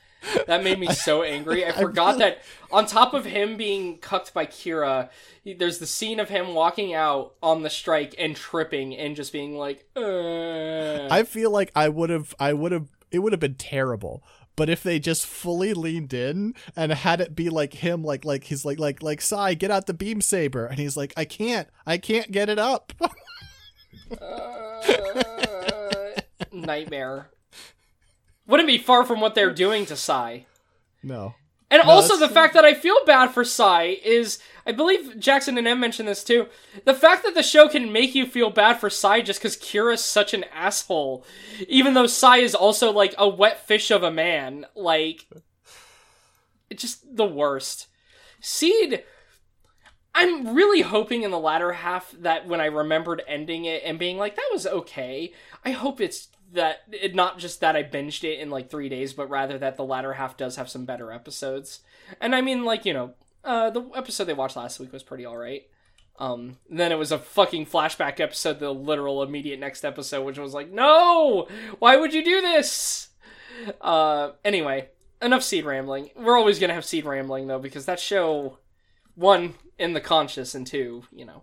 That made me so angry. I <laughs> forgot that on top of him being cucked by Kira, there's the scene of him walking out on the strike and tripping and just being like, Ugh. I feel like I would have, I would have, it would have been terrible but if they just fully leaned in and had it be like him like like he's like like like Sai get out the beam saber and he's like I can't I can't get it up <laughs> uh, nightmare wouldn't be far from what they're doing to Sai no and no, also the fact that I feel bad for Sai is I believe Jackson and M mentioned this too. The fact that the show can make you feel bad for Sai just because Kira's such an asshole, even though Sai is also like a wet fish of a man, like it's just the worst. Seed I'm really hoping in the latter half that when I remembered ending it and being like, that was okay, I hope it's that it not just that I binged it in like three days, but rather that the latter half does have some better episodes. And I mean, like you know, uh, the episode they watched last week was pretty all right. Um, then it was a fucking flashback episode, the literal immediate next episode, which was like, no, why would you do this? Uh, anyway, enough seed rambling. We're always gonna have seed rambling though, because that show, one in the conscious, and two, you know.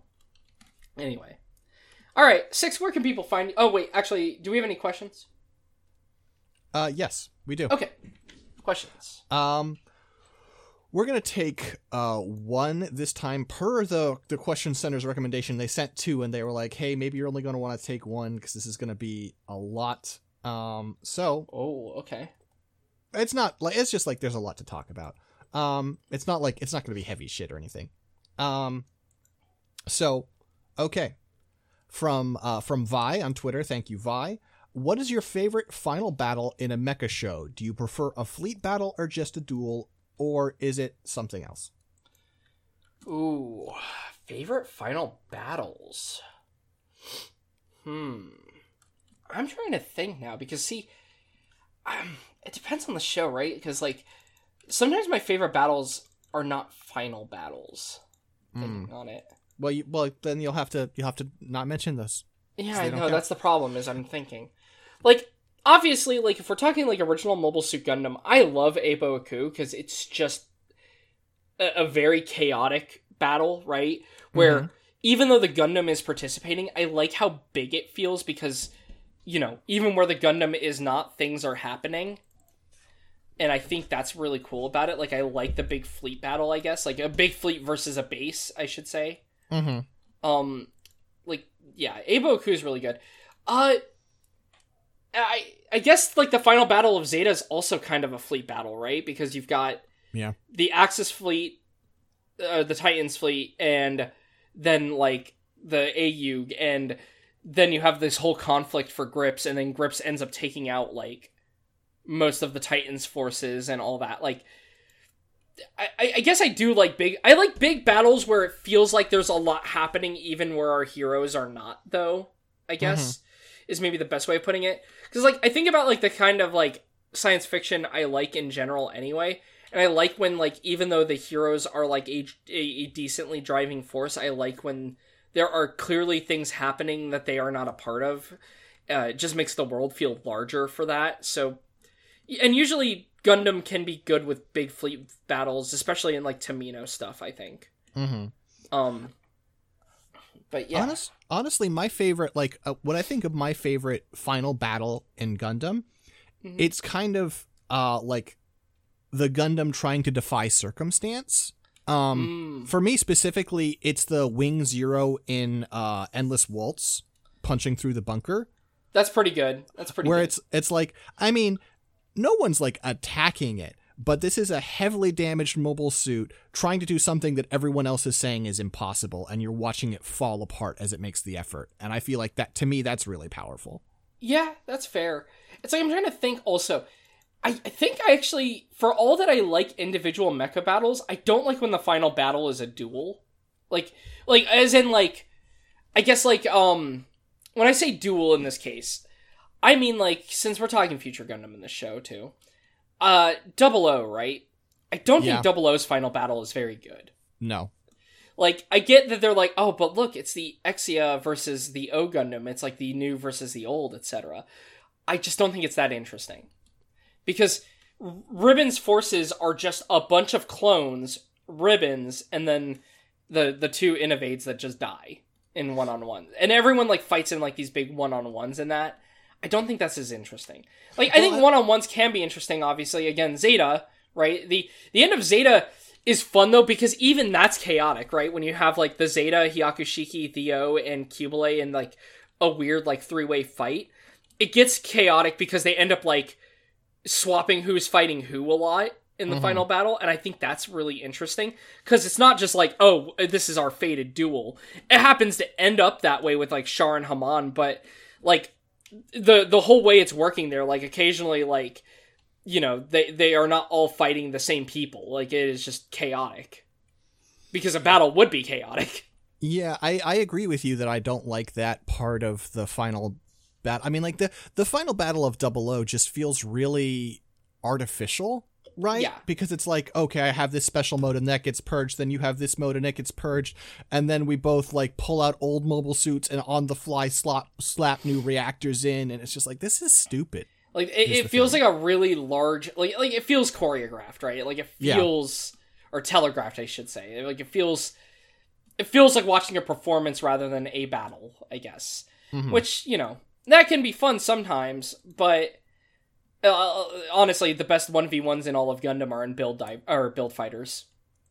Anyway. All right, six. Where can people find? you? Oh wait, actually, do we have any questions? Uh, yes, we do. Okay, questions. Um, we're gonna take uh one this time per the the question center's recommendation. They sent two, and they were like, "Hey, maybe you're only gonna want to take one because this is gonna be a lot." Um, so oh, okay. It's not like it's just like there's a lot to talk about. Um, it's not like it's not gonna be heavy shit or anything. Um, so okay, from uh, from Vi on Twitter. Thank you, Vi. What is your favorite final battle in a mecha show? Do you prefer a fleet battle or just a duel, or is it something else? Ooh, favorite final battles. Hmm. I'm trying to think now because see, um, it depends on the show, right? Because like sometimes my favorite battles are not final battles. Mm. on it. Well, you, well, then you'll have to you have to not mention those. Yeah, I know. That's the problem. Is I'm thinking, like, obviously, like if we're talking like original Mobile Suit Gundam, I love A Baoa Qu because it's just a, a, very chaotic battle, right? Where mm-hmm. even though the Gundam is participating, I like how big it feels because you know even where the Gundam is not, things are happening. And I think that's really cool about it. Like I like the big fleet battle, I guess, like a big fleet versus a base, I should say. Mm-hmm. Um, like yeah, A Baoa Qu is really good. Uh, I I guess like the final battle of Zeta is also kind of a fleet battle, right? Because you've got yeah the Axis fleet, uh, the Titans fleet, and then like the AU, and then you have this whole conflict for Gryps, and then Gryps ends up taking out like most of the Titans forces and all that. Like I, I guess I do like big. I like big battles where it feels like there's a lot happening, even where our heroes are not. Though I guess mm-hmm. is maybe the best way of putting it. Because like I think about like the kind of like science fiction I like in general anyway. And I like when like even though the heroes are like a, a, a decently driving force, I like when there are clearly things happening that they are not a part of. Uh, it just makes the world feel larger for that. So, and usually Gundam can be good with big fleet battles, especially in like Tomino stuff. I think. Mm-hmm. Um, but yeah, Honest, honestly, my favorite, like, uh, what I think of my favorite final battle in Gundam, Mhm. it's kind of uh like the Gundam trying to defy circumstance. Um, Mm. for me specifically, it's the Wing Zero in uh Endless Waltz punching through the bunker. that's pretty good. That's pretty. where good. it's it's like I mean, no one's like attacking it, but this is a heavily damaged mobile suit trying to do something that everyone else is saying is impossible, and you're watching it fall apart as it makes the effort. And I feel like that to me, that's really powerful. Yeah, that's fair. It's like I'm trying to think also. I, think I actually, for all that I like individual mecha battles, I don't like when the final battle is a duel. Like, like as in like, I guess like um, when I say duel in this case, I mean like since we're talking Future Gundam in this show too, uh, Double O, right? I don't Yeah. think Double O's final battle is very good. No, Like, I get that they're like, oh, but look, it's the Exia versus the O Gundam. It's like the new versus the old, etc. I just don't think it's that interesting. Because Ribbon's forces are just a bunch of clones, Ribbons, and then the the two Innovades that just die in one on one. And everyone like fights in like these big one on ones and that. I don't think that's as interesting. Like I think Well, one on ones can be interesting, obviously. Again, Zeta, right? The the end of Zeta is fun though because even that's chaotic, right? When you have like the Zeta, Hyakushiki, The-O, and Qubeley in like a weird like three way fight, it gets chaotic because they end up like swapping who's fighting who a lot in the Mhm. final battle, and I think that's really interesting because it's not just like oh this is our fated duel. It happens to end up that way with like Char and Haman, but like the the whole way it's working there, like occasionally like you know they they are not all fighting the same people like it is just chaotic because a battle would be chaotic <laughs> yeah, I I agree with you that I don't like that part of the final battle. I mean, like the the final battle of Double O just feels really artificial. Right? Yeah. Because it's like, okay, I have this special mode and that gets purged, then you have this mode and it gets purged, and then we both like pull out old mobile suits and on the fly slap slap new reactors in, and it's just like this is stupid. like it, it feels thing. like a really large like like it feels choreographed right like it Yeah. feels or telegraphed i should say like it feels it feels like watching a performance rather than a battle i guess Mhm. which you know that can be fun sometimes but uh, honestly the best 1v1s in all of gundam are in build dive or build fighters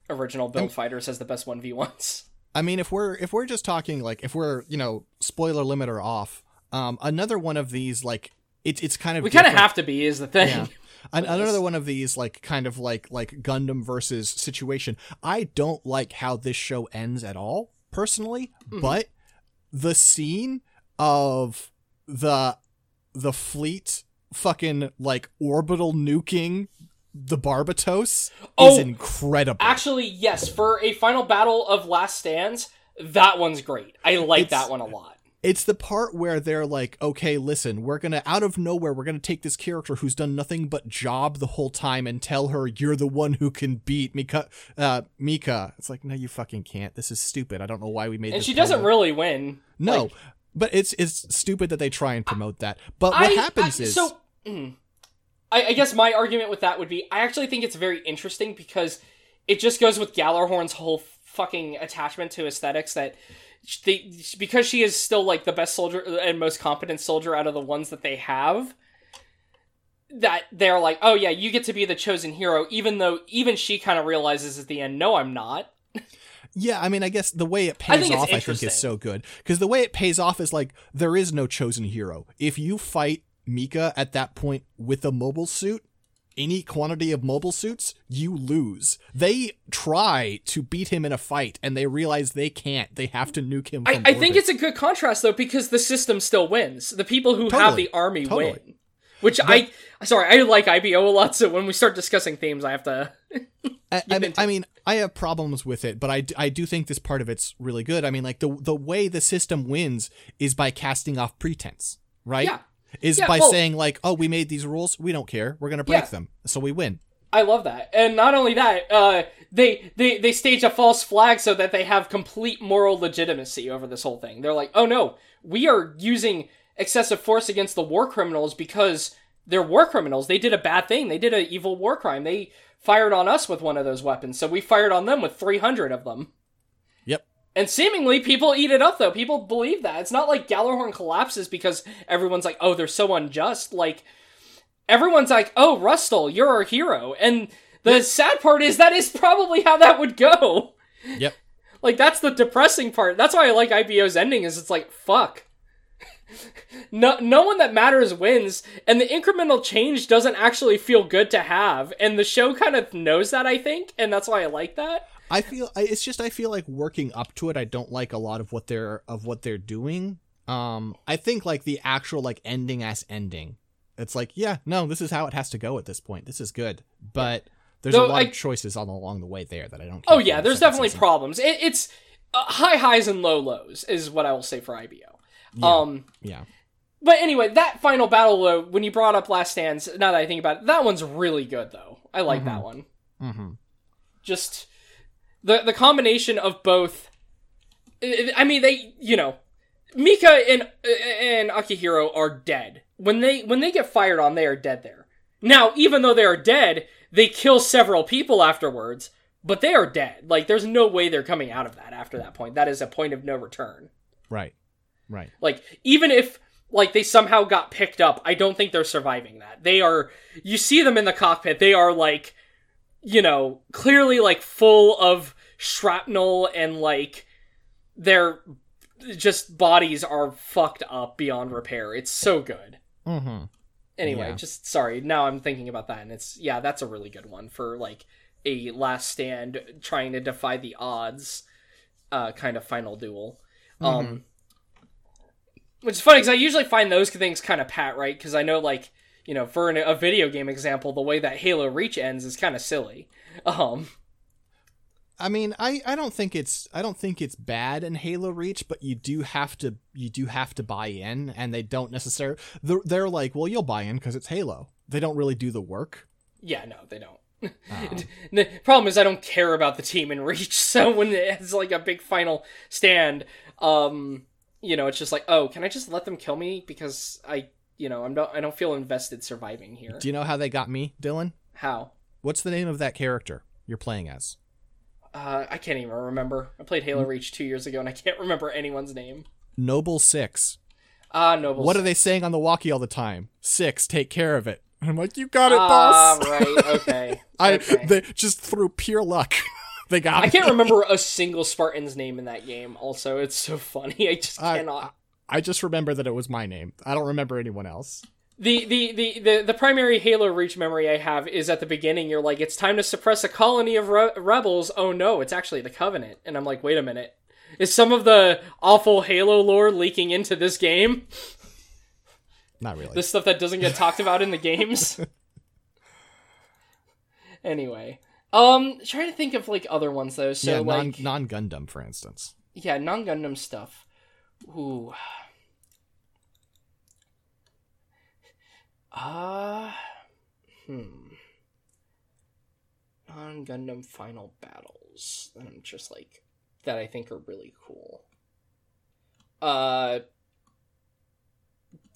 original build I'm- fighters has the best 1v1s I mean, if we're if we're just talking like if we're you know spoiler limiter off, um, another one of these like it's it's kind of we kind of have to be is the thing Yeah. <laughs> Another one of these like kind of like like Gundam versus situation. I don't like how this show ends at all personally, Mhm. but the scene of the the fleet fucking like orbital nuking the Barbatos is Oh, incredible. Actually, yes, for a final battle of Last Stands, that one's great. I like It's- that one a lot. It's the part where they're like, okay, listen, we're gonna out of nowhere, we're gonna take this character who's done nothing but job the whole time and tell her you're the one who can beat Mika. Uh, Mika. It's like, no, you fucking can't. This is stupid. I don't know why we made. And she doesn't really win. No, Like, but it's it's stupid that they try and promote that. But what I- happens I- is, so. Mm, I, I guess my argument with that would be I actually think it's very interesting because it just goes with Gjallarhorn's whole fucking attachment to aesthetics that they because she is still like the best soldier and most competent soldier out of the ones that they have that they're like oh yeah you get to be the chosen hero even though even she kind of realizes at the end no i'm not. Yeah, I mean, I guess the way it pays it's off, I think, is so good. Because the way it pays off is like there is no chosen hero. If you fight Mika at that point with a mobile suit, any quantity of mobile suits, you lose. They try to beat him in a fight and they realize they can't. They have to nuke him. I, I think it's a good contrast though because the system still wins. The people who have the army Totally. win. Which I sorry, I like IBO a lot, so when we start discussing themes I have to I, <laughs> I, mean, I mean, I have problems with it, but I, I do think this part of it's really good. I mean, like the the way the system wins is by casting off pretense, right? Yeah. Is Yeah, by well- saying like, "Oh, we made these rules. We don't care. We're gonna break Yeah. them, so we win." I love that. And not only that, uh, they, they, they stage a false flag so that they have complete moral legitimacy over this whole thing. They're like, oh no, we are using excessive force against the war criminals because they're war criminals. They did a bad thing. They did an evil war crime. They fired on us with one of those weapons, so we fired on them with 300 of them. Yep. And seemingly people eat it up though. People believe that. It's not like Gjallarhorn collapses because everyone's like, oh, they're so unjust. Like, everyone's like, "Oh, Rustal, you're our hero," and the sad part is that is probably how that would go. Yep. <laughs> Like that's the depressing part. That's why I like IBO's ending. Is it's like fuck. <laughs> No, no one that matters wins, and the incremental change doesn't actually feel good to have, and the show kind of knows that I think, and that's why I like that. I feel I- it's just I feel like working up to it. I don't like a lot of what they're of what they're doing. Um, I think like the actual like ending as ending. It's like yeah, no, this is how it has to go at this point. This is good, but there's Though a lot I- of choices on along the way there that I don't. Oh yeah, there's definitely season. problems. It, it's uh, high highs and low lows is what I will say for IBO. Yeah. Um, Yeah, But anyway, that final battle, though, when you brought up Last Stands, now that I think about it, that one's really good, though. I like that one. mm-hmm. Just the the combination of both. I mean, they, you know, Mika and and Akihiro are dead. When they when they get fired on, they are dead there. Now, even though they are dead, they kill several people afterwards, but they are dead. Like, there's no way they're coming out of that after that point. That is a point of no return. right, right. Like even if like they somehow got picked up, I don't think they're surviving that. They are you see them in the cockpit, they are like you know, clearly like full of shrapnel and like their just bodies are fucked up beyond repair. It's so good. Mm-hmm. Anyway, Yeah. just sorry. Now I'm thinking about that and it's yeah, that's a really good one for like a last stand trying to defy the odds uh kind of final duel. Um which is funny because I usually find those things kind of pat, right? Because I know, like, you know, for an, a video game example, the way that Halo Reach ends is kind of silly. Um, I mean, I, I don't think it's I don't think it's bad in Halo Reach, but you do have to you do have to buy in, and they don't necessarily. They're, they're like, well, you'll buy in because it's Halo. They don't really do the work. yeah, no, they don't. <laughs> Um, The problem is I don't care about the team in Reach, <laughs> so when it's like a big final stand, um, you know, it's just like, oh, can I just let them kill me because I, you know, I'm not, I don't feel invested surviving here. do you know how they got me, Dylan? How? What's the name of that character you're playing as? Uh, I can't even remember. I played Halo Reach two years ago, and I can't remember anyone's name. Noble Six. Ah, Noble. What are they saying on the walkie all the time? Six, take care of it. <laughs> I'm like, you got it, Ah, boss. right. <laughs> Okay. I okay. they just through pure luck, <laughs> they got. I can't me. remember a single Spartan's name in that game. Also, it's so funny. I just I- cannot. I just remember that it was my name. I don't remember anyone else. The, the, the, the, the primary Halo Reach memory I have is at the beginning. You're like, it's time to suppress a colony of re- rebels. Oh no, it's actually the Covenant. And I'm like, wait a minute. Is some of the awful Halo lore leaking into this game? Not really. The stuff that doesn't get talked about in the games? <laughs> anyway. Um, trying to think of like other ones though. So yeah, like, non non Gundam, for instance. yeah, non Gundam stuff. Ooh. Uh hmm. Non Gundam final battles. that I'm just like that I think are really cool. Uh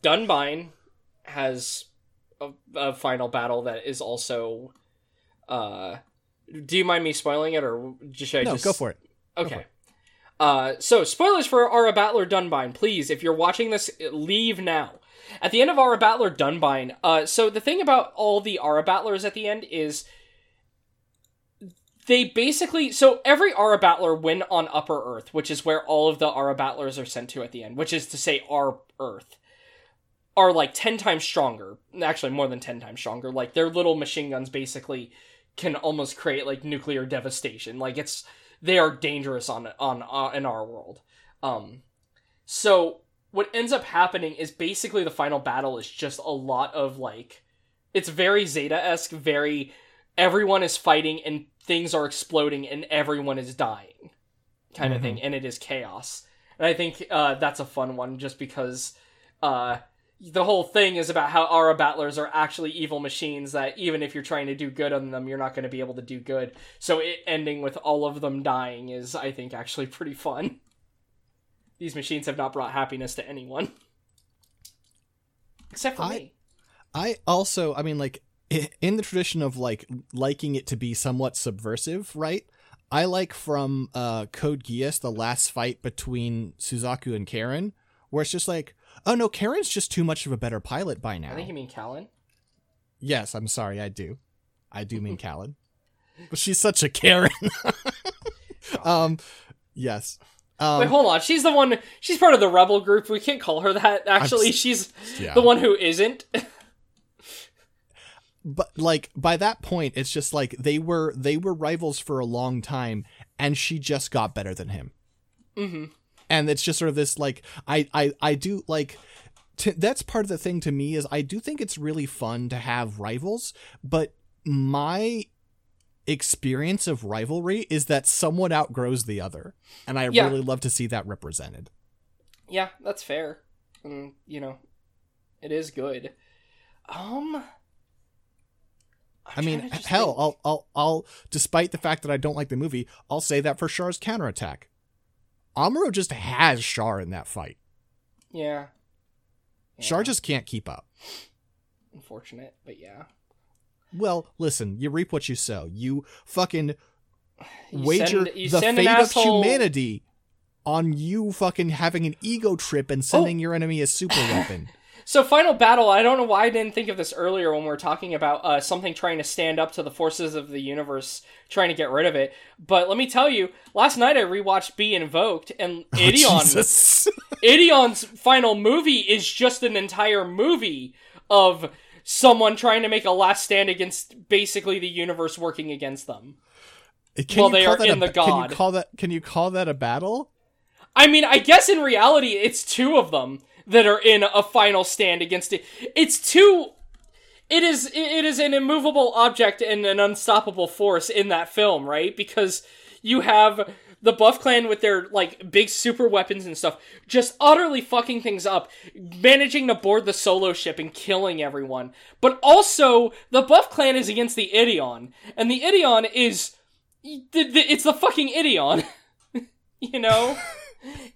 Dunbine has a, a final battle that is also uh do you mind me spoiling it or just should I No, just go for it. for Okay. Uh, so spoilers for Aura Battler Dunbine. Please, if you're watching this, leave now. At the end of Aura Battler Dunbine, uh, so the thing about all the Aura Battlers at the end is they basically so every Aura Battler went on Upper Earth, which is where all of the Aura Battlers are sent to at the end, which is to say our Earth are like 10 times stronger. Actually, more than 10 times stronger. Like their little machine guns basically can almost create like nuclear devastation. Like it's they are dangerous on on uh, in our world. Um, so what ends up happening is basically the final battle is just a lot of like, it's very Zeta esque, very everyone is fighting and things are exploding and everyone is dying, kind of Mhm. thing, and it is chaos. And I think uh, that's a fun one just because uh, the whole thing is about how Aura battlers are actually evil machines that even if you're trying to do good on them, you're not going to be able to do good. So it ending with all of them dying is, I think, actually pretty fun. These machines have not brought happiness to anyone. Except for I- me. I also, I mean, like in the tradition of like liking it to be somewhat subversive, right? I like from uh, Code Geass the last fight between Suzaku and Karen, where it's just like, oh no, Karen's just too much of a better pilot by now. I think you mean Kallen. Yes, I'm sorry, I do. I do mean <laughs> Kallen. But she's such a Karen. <laughs> um, yes. Um, Wait, hold on. She's the one. She's part of the rebel group. We can't call her that. Actually, she's yeah. the one who isn't. <laughs> but like by that point, it's just like they were they were rivals for a long time, and she just got better than him. hmm and it's just sort of this like I I I do like that's part of the thing to me is I do think it's really fun to have rivals, but my experience of rivalry is that someone outgrows the other, and I Yeah. really love to see that represented. Yeah, that's fair. And you know, it is good. Um, I'm I mean, trying to just hell, think. I'll I'll I'll despite the fact that I don't like the movie, I'll say that for Char's counterattack. Amuro just has Char in that fight. yeah. Char Yeah, just can't keep up. unfortunate, but yeah. Well, listen, you reap what you sow. You fucking You wager send- the send an fate of humanity on you fucking having an ego trip and sending your enemy a super <laughs> weapon. So, final battle. I don't know why I didn't think of this earlier when we were talking about uh, something trying to stand up to the forces of the universe, trying to get rid of it. But let me tell you, last night I rewatched Be Invoked, and <laughs> Ideon, Oh. <laughs> Ideon's final movie is just an entire movie of someone trying to make a last stand against basically the universe working against them. Eh, can Well, they are in a, the Can you call that? Can you call that a battle? I mean, I guess in reality, it's two of them that are in a final stand against it. It's two. It is it is an immovable object and an unstoppable force in that film, right? Because you have the Buff Clan with their like big super weapons and stuff, just utterly fucking things up, managing to board the solo ship and killing everyone. But also, the Buff Clan is against the Ideon, and the Ideon is it's the fucking Ideon, <laughs> you know <laughs>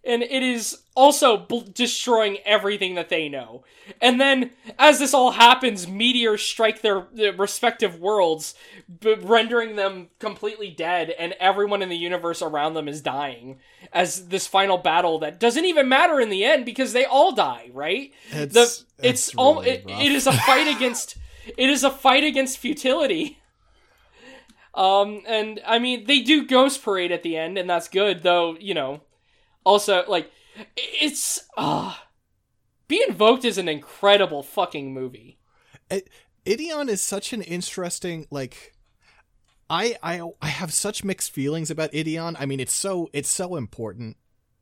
and it is also bl- destroying everything that they know. And then, as this all happens, meteors strike their, their respective worlds, b- rendering them completely dead, and everyone in the universe around them is dying. As this final battle that doesn't even matter in the end because they all die, right? It's, the it's it's all really it, it is a fight <laughs> against it is a fight against futility. Um, and I mean they do Ghost Parade at the end, and that's good, though. You know, also like it's ah, Be Invoked is an incredible fucking movie. It, Ideon is such an interesting like. I I I have such mixed feelings about Ideon. I mean, it's so it's so important,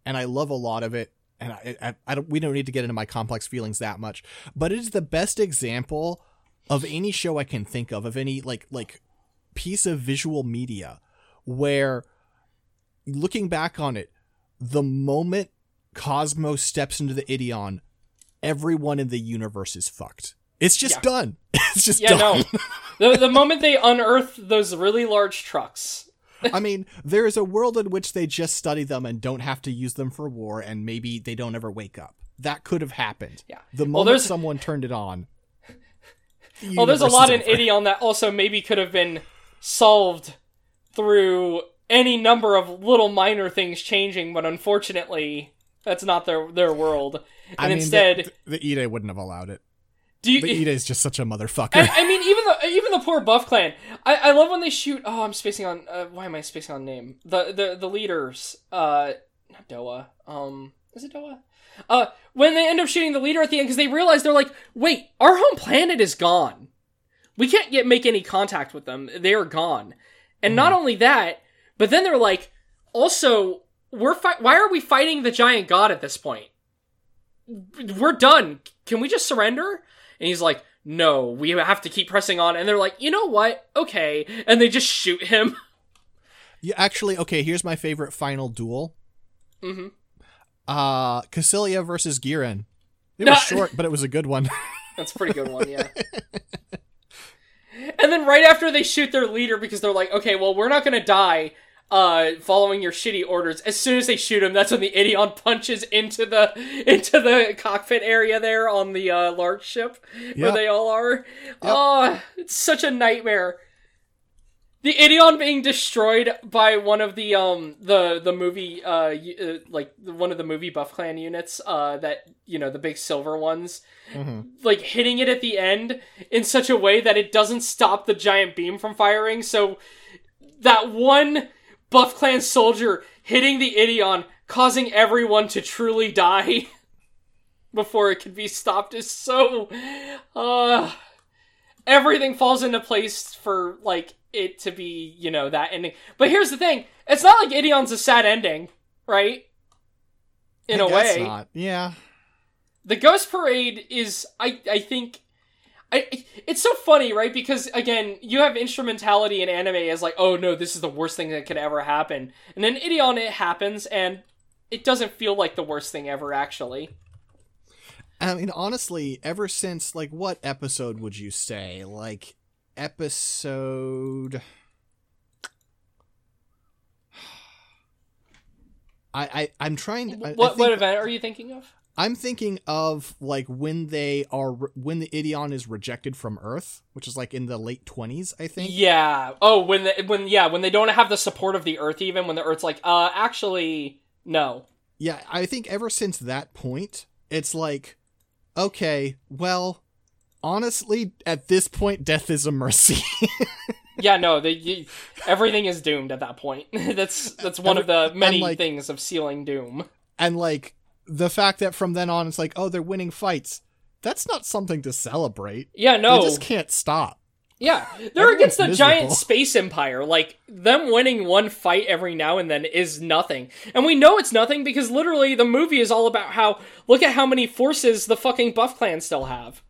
and I love a lot of it. And I, I, I don't we don't need to get into my complex feelings that much, but it is the best example of any show I can think of of any like like piece of visual media where looking back on it, the moment Cosmo steps into the Ideon, everyone in the universe is fucked. It's just Yeah. done. <laughs> It's just Yeah, done. no. <laughs> <laughs> the the moment they unearth those really large trucks, I mean, there is a world in which they just study them and don't have to use them for war, and maybe they don't ever wake up. That could have happened. Yeah. The moment there's- someone turned it on. the well, there's a lot in. Ideon that also maybe could have been solved through any number of little minor things changing, but unfortunately, that's not their their world. And I mean, instead, the, the Ide wouldn't have allowed it. do you? The Ide is just such a motherfucker. I, I mean, even the even the poor Buff Clan. I, I love when they shoot. Oh, I'm spacing on. Uh, why am I spacing on name? The the the leaders. Uh, not Doa. Um, is it Doa? Uh, when they end up shooting the leader at the end because they realize they're like, wait, our home planet is gone. We can't get make any contact with them. They are gone. And not only that, but then they're like, also, we're fi- why are we fighting the giant god at this point? We're done. Can we just surrender? And he's like, no, we have to keep pressing on. And they're like, you know what? Okay. And they just shoot him. <laughs> Yeah, actually, okay, here's my favorite final duel. hmm Uh Cassilia versus Giran. It No. was short, but it was a good one. <laughs> That's a pretty good one, yeah. and then right after they shoot their leader because they're like, okay, well, we're not gonna die uh following your shitty orders. As soon as they shoot him, that's when the Ideon punches into the <laughs> into the cockpit area there on the uh large ship where Yep. they all are. Oh, it's such a nightmare. The Ideon being destroyed by one of the um the the movie uh, y- uh like one of the movie Buff Clan units uh that you know the big silver ones Mhm. like hitting it at the end in such a way that it doesn't stop the giant beam from firing. So that one Buff Clan soldier hitting the Ideon, causing everyone to truly die <laughs> before it could be stopped is so uh everything falls into place for like it to be, you know, that ending. But here's the thing, it's not like Ideon's a sad ending, right? In I a way not. Yeah. the ghost parade is i i think I, it's so funny, right? Because again, you have instrumentality in anime as like, oh no, this is the worst thing that could ever happen, and then Ideon it happens, and it doesn't feel like the worst thing ever. Actually, I mean, honestly, ever since like what episode would you say? Like episode. <sighs> I, I I'm trying to. I- I what what event are you thinking of? I'm thinking of like when they are when the Ideon is rejected from Earth, which is like in the late 20s, I think. Yeah. Oh, when the, when yeah when they don't have the support of the Earth, even when the Earth's like, uh, actually, no. Yeah, I think ever since that point, it's like, okay, well, honestly, at this point, death is a mercy. <laughs> Yeah, no, they, you, everything is doomed at that point. <laughs> that's that's one of the many like- things of sealing doom. and like the fact that from then on, it's like, oh, they're winning fights. That's not something to celebrate. Yeah, no, They just can't stop. Yeah, they're against the giant space empire. Like them winning one fight every now and then is nothing, and we know it's nothing because literally the movie is all about how look at how many forces the fucking Buff Clan still have,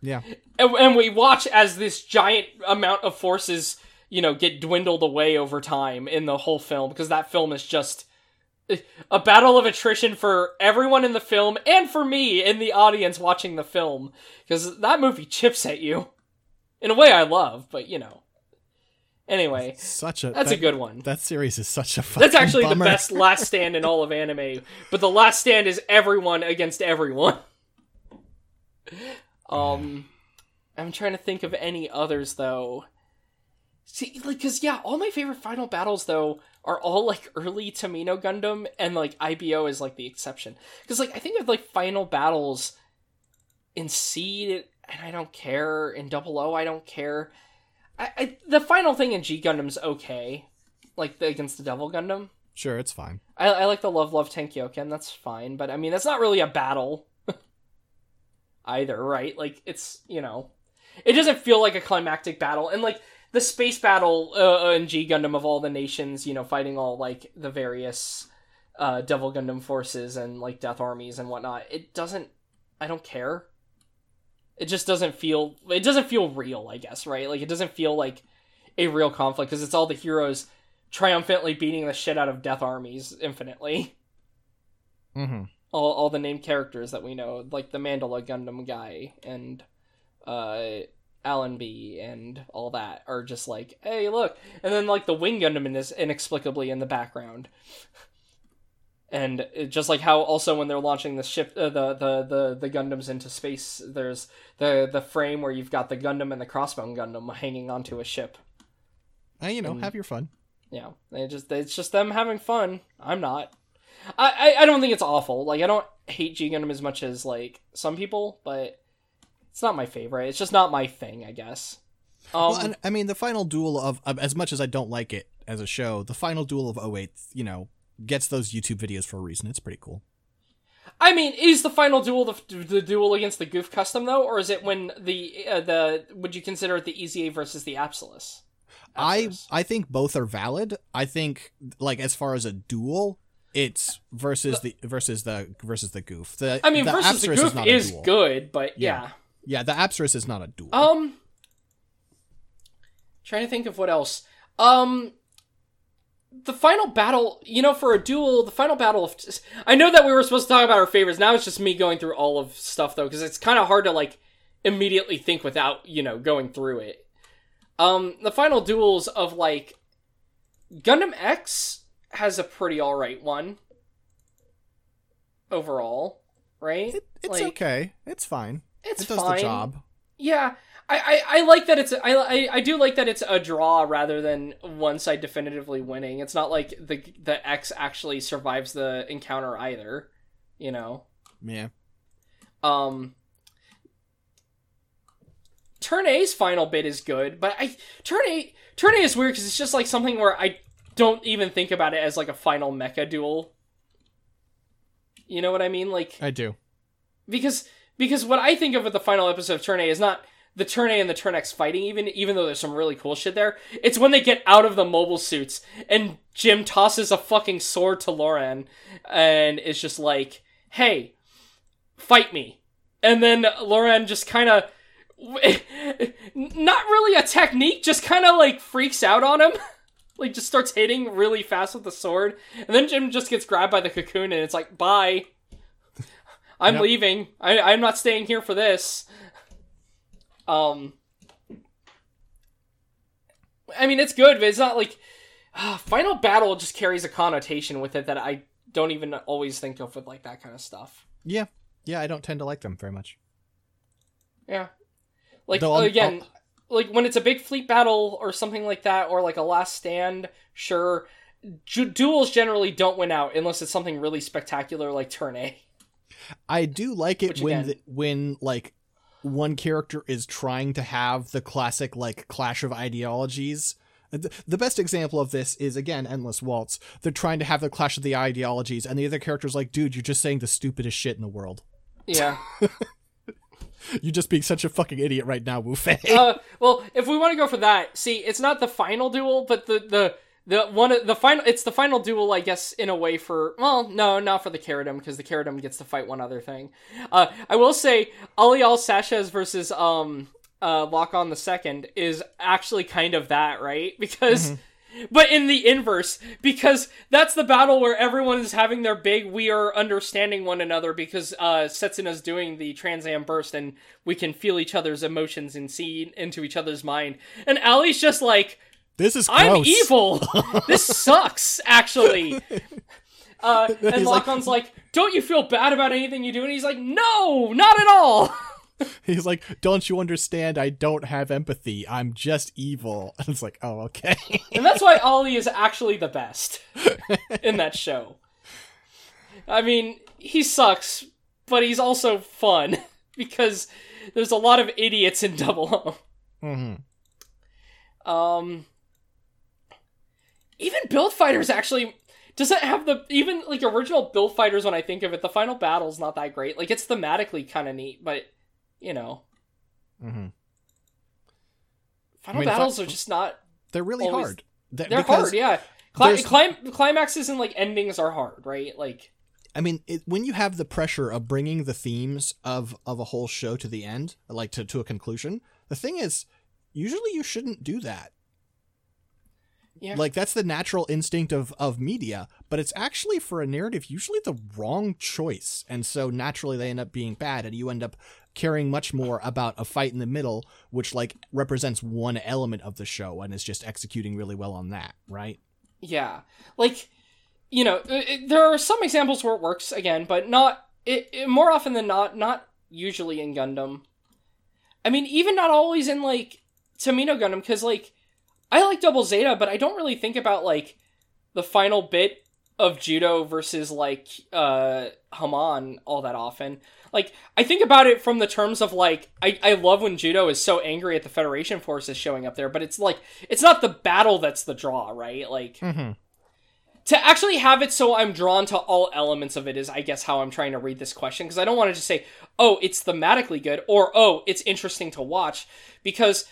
Yeah. and, and we watch as this giant amount of forces, you know, get dwindled away over time in the whole film because that film is just a battle of attrition for everyone in the film and for me in the audience watching the film because that movie chips at you in a way I love, but you know. Anyway, Such a that's that, a good one. That series is such a That's actually bummer. the best last stand in all of anime, but the last stand is everyone against everyone. <laughs> Um, I'm trying to think of any others though. See, like, cause yeah, all my favorite final battles though are all like early Tomino Gundam, and like IBO is like the exception. Cause like I think of like final battles in Seed, and I don't care. In Double O, I don't care. I, I the final thing in G Gundam's okay, like the, against the Devil Gundam. Sure, it's fine. I, I like the Love Love Tenkyoken, that's fine, but I mean that's not really a battle <laughs> either, right? Like it's you know, it doesn't feel like a climactic battle, and like the space battle uh, in G Gundam of all the nations, you know, fighting all like the various uh, Devil Gundam forces and like Death armies and whatnot. It doesn't. I don't care. It just doesn't feel. It doesn't feel real. I guess right. Like it doesn't feel like a real conflict because it's all the heroes triumphantly beating the shit out of Death armies infinitely. Mm-hmm. All all the named characters that we know, like the Mandala Gundam guy and uh Allenby and all that are just like, hey, look, and then like the Wing Gundam is inexplicably in the background. And it, just like how also when they're launching the ship, uh, the, the the the Gundams into space, there's the the frame where you've got the Gundam and the Crossbone Gundam hanging onto a ship. Uh, you know, And- have your fun. Yeah, they just it's just them having fun. I'm not. I, I I don't think it's awful. Like I don't hate G Gundam as much as like some people, but it's not my favorite. It's just not my thing, I guess. Um, well, and, I mean, the final duel of, of as much as I don't like it as a show, the final duel of 08, you know, gets those YouTube videos for a reason. It's pretty cool. I mean, is the final duel the, the duel against the Gouf Custom though, or is it when the uh, the would you consider it the Ez8 versus the Apsalus? I I think both are valid. I think like as far as a duel, it's versus the versus the versus the Gouf. The I mean, the versus the Apsalus Gouf not is, good, but Yeah. yeah. Yeah, the Apsalus is not a duel. Um, trying to think of what else. Um, the final battle, you know, for a duel, the final battle of. I know that we were supposed to talk about our favorites. Now it's just me going through all of stuff though, because it's kind of hard to like immediately think without you know going through it. Um, the final duels of like Gundam X has a pretty alright one overall, right? It, it's Like, okay. It's fine. It's it does fine. the job. Yeah, I, I, I like that it's I, I I do like that it's a draw rather than one side definitively winning. It's not like the the X actually survives the encounter either, you know. Yeah. Um Turn A's final bit is good, but I Turn A Turn A is weird because it's just like something where I don't even think about it as like a final mecha duel. You know what I mean? Like I do. because because what I think of with the final episode of Turn A is not the Turn A and the Turn X fighting, even even though there's some really cool shit there. It's when they get out of the mobile suits and Gym tosses a fucking sword to Loran and is just like, "Hey, fight me," and then Loran just kind of. <laughs> Not really a technique, just kind of like freaks out on him. <laughs> like just starts hitting really fast with the sword. And then Gym just gets grabbed by the cocoon and it's like, bye. I'm Yep. leaving. I, I'm not staying here for this. Um, I mean, it's good, but it's not like ah, Final Battle just carries a connotation with it that I don't even always think of with like that kind of stuff. Yeah. Yeah, I don't tend to like them very much. Yeah, like I'll- again, like when it's a big fleet battle or something like that, or like a last stand. Sure, Ju- duels generally don't win out unless it's something really spectacular like Turn A. I do like it Which when the, when like one character is trying to have the classic like clash of ideologies. The the best example of this is again Endless Waltz. They're trying to have the clash of the ideologies, and the other character's like, "Dude, you're just saying the stupidest shit in the world. Yeah. <laughs> You're just being such a fucking idiot right now, Wu Fei." uh, well, if we want to go for that, see, it's not the final duel, but the the the one the final it's the final duel, I guess, in a way for well, no, not for the Cherudim because the Cherudim gets to fight one other thing. Uh, I will say, Ali Al-Saachez versus um uh Lockon the Second is actually kind of that, right? <laughs> Because. But in the inverse, because that's the battle where everyone is having their big we are understanding one another because uh Setsuna's doing the Trans Am burst and we can feel each other's emotions and see into each other's mind. And Ali's just like, this is I'm evil. <laughs> this sucks, actually. <laughs> Uh, and He's like- Lockon's like, don't you feel bad about anything you do? And he's like, no, not at all. <laughs> He's like, "Don't you understand? I don't have empathy. I'm just evil." And it's like, "Oh, okay." And that's why Ali is actually the best in that show. I mean, he sucks, but he's also fun because there's a lot of idiots in Double hmm Um, even Build Fighters actually doesn't have the even like original Build Fighters. When I think of it, the final battle's not that great. Like it's thematically kind of neat, but you know, mm-hmm. final I mean, fi- battles are just not. They're really Always- hard. Th- They're hard, yeah. Cli- clim- climaxes and like endings are hard, right? Like. I mean, it, when you have the pressure of bringing the themes of of a whole show to the end, like to to a conclusion, the thing is, usually you shouldn't do that. Yeah. Like that's the natural instinct of of media, but it's actually for a narrative usually the wrong choice, and so naturally they end up being bad, and you end up caring much more about a fight in the middle, which like represents one element of the show and is just executing really well on that, right? Yeah, like you know, it, there are some examples where it works again, but not it, it more often than not. Not usually in Gundam. I mean, even not always in like Tomino Gundam, because like I like Double Zeta, but I don't really think about like the final bit of Judau versus like uh Haman all that often. Like I think about it from the terms of like I, I love when Judau is so angry at the Federation forces showing up there, but it's like it's not the battle that's the draw, right? Like Mm-hmm. to actually have it so I'm drawn to all elements of it is, I guess, how I'm trying to read this question. Because I don't want to just say, oh, it's thematically good, or oh, it's interesting to watch. Because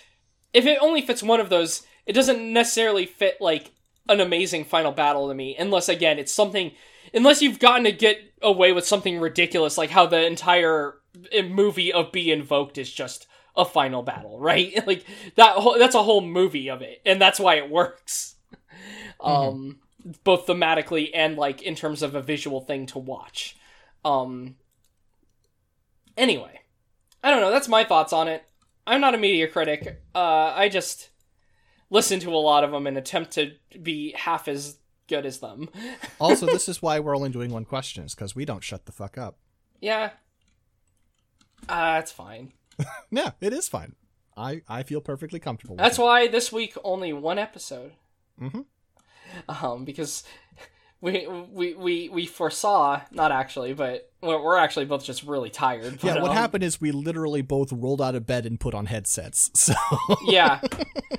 if it only fits one of those, it doesn't necessarily fit like an amazing final battle to me. Unless, again, it's something. Unless you've gotten to get away with something ridiculous, like how the entire uh, movie of Be Invoked is just a final battle, <laughs> right? like that. Whole, that's a whole movie of it, and that's why it works. Um, both thematically and like in terms of a visual thing to watch. Um anyway, I don't know, that's my thoughts on it. I'm not a media critic. Uh I just listen to a lot of them and attempt to be half as good as them. <laughs> Also, this is why we're only doing one question, is because we don't shut the fuck up. yeah. Uh, that's fine. <laughs> Yeah, it is fine. I, I feel perfectly comfortable with That's why this week only one episode. Mhm. Um, because we we we we foresaw not actually, but we're actually both just really tired. Yeah, what um, happened is we literally both rolled out of bed and put on headsets. <laughs> So Yeah.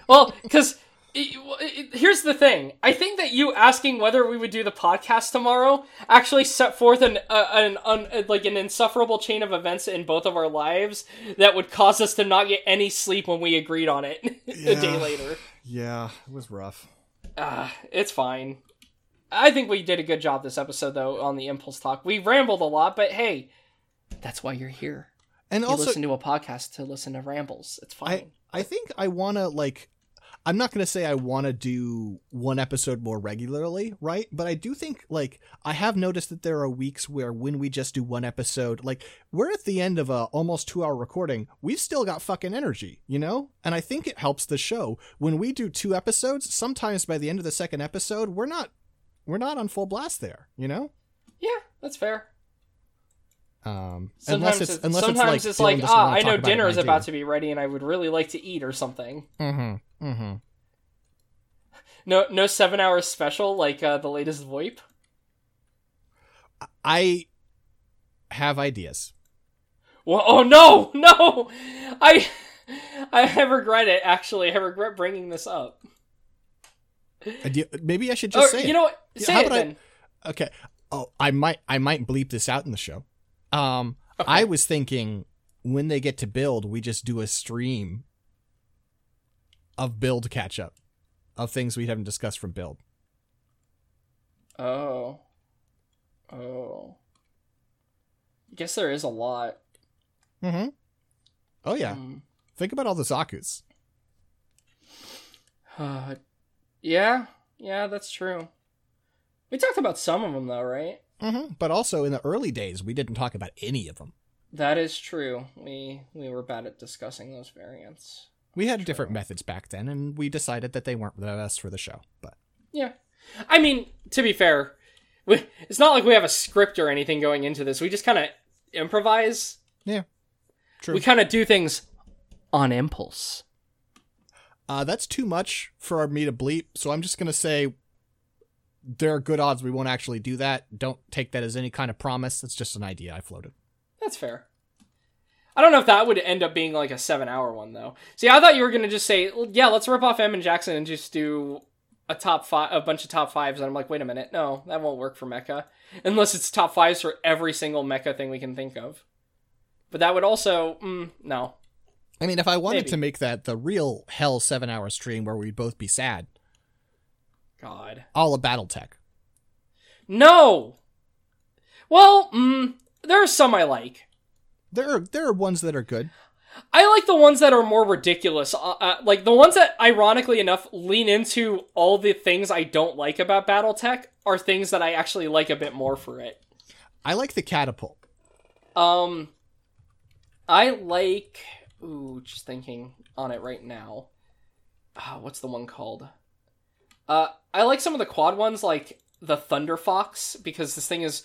Well, because here's the thing. I think that you asking whether we would do the podcast tomorrow actually set forth an uh, an un, like an insufferable chain of events in both of our lives that would cause us to not get any sleep when we agreed on it <laughs> a day later. yeah, it was rough. Ah, it's fine. I think we did a good job this episode though on the impulse talk. We rambled a lot, but hey, that's why you're here. And You also, listen to a podcast to listen to rambles. It's fine. I I think I want to like I'm not going to say I want to do one episode more regularly, right? But I do think like I have noticed that there are weeks where when we just do one episode, like we're at the end of a almost 2-hour recording, we've still got fucking energy, you know? And I think it helps the show when we do two episodes, sometimes by the end of the second episode, we're not we're not on full blast there, you know? yeah, that's fair. Um Sometimes unless it's it's, unless sometimes it's it's like, like, Dylan doesn't ah, I know dinner is about to be ready, and I would really like to eat or something. Mhm. Mhm. No, no seven hours special like uh, the latest VoIP. I have ideas. Well, oh no, <laughs> no, I, I regret it. Actually, I regret bringing this up. Maybe I should just Or, say you it. know what? Say how it about I- Okay. Oh, I might I might bleep this out in the show. Um Okay. I was thinking when they get to build, we just do a stream of build catch up of things we haven't discussed from build. Oh, oh. I guess there is a lot. Mm-hmm. Oh yeah. Um, Think about all the Zaku's. uh, <sighs> yeah, yeah, that's true. We talked about some of them though, right? Mm-hmm. But also in the early days, we didn't talk about any of them. That is true. We we were bad at discussing those variants. We had different methods back then, and we decided that they weren't the best for the show. But Yeah. I mean, to be fair, we, it's not like we have a script or anything going into this. We just kind of improvise. yeah, true. We kind of do things on impulse. Uh, that's too much for me to bleep, so I'm just gonna say there are good odds we won't actually do that. Don't take that as any kind of promise. It's just an idea I floated. That's fair. I don't know if that would end up being like a seven hour one though. See, I thought you were gonna just say, yeah, let's rip off M and Jackson and just do a top five, a bunch of top fives. And I'm like, wait a minute, no, that won't work for Mecha unless it's top fives for every single Mecha thing we can think of. But that would also, mm, no, I mean, if I wanted Maybe. to make that the real hell seven hour stream where we'd both be sad, God, all of BattleTech. no. Well, mm, there are some I like. There are there are ones that are good. I like the ones that are more ridiculous. Uh, uh, like the ones that, ironically enough, lean into all the things I don't like about BattleTech are things that I actually like a bit more for it. I like the catapult. Um, I like. Ooh, just thinking on it right now. Ah, what's the one called? Uh, I like some of the quad ones, like the Thunder Fox, because this thing is.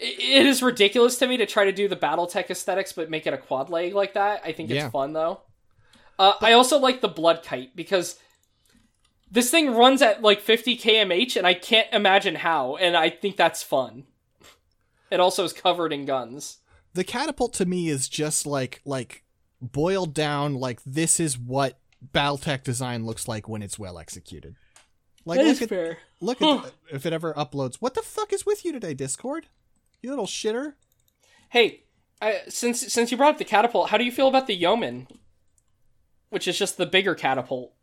It is ridiculous to me to try to do the BattleTech aesthetics, but make it a quad leg like that. I think it's Yeah. fun though. Uh, I also like the Blood Kite because this thing runs at like 50 kmh, and I can't imagine how, and I think that's fun. It also is covered in guns. The catapult to me is just like like boiled down like this is what BattleTech design looks like when it's well executed. Like That look is at fair. look at if it ever uploads. What the fuck is with you today, Discord? You little shitter. Hey, I, since since you brought up the catapult, how do you feel about the yeoman? Which is just the bigger catapult.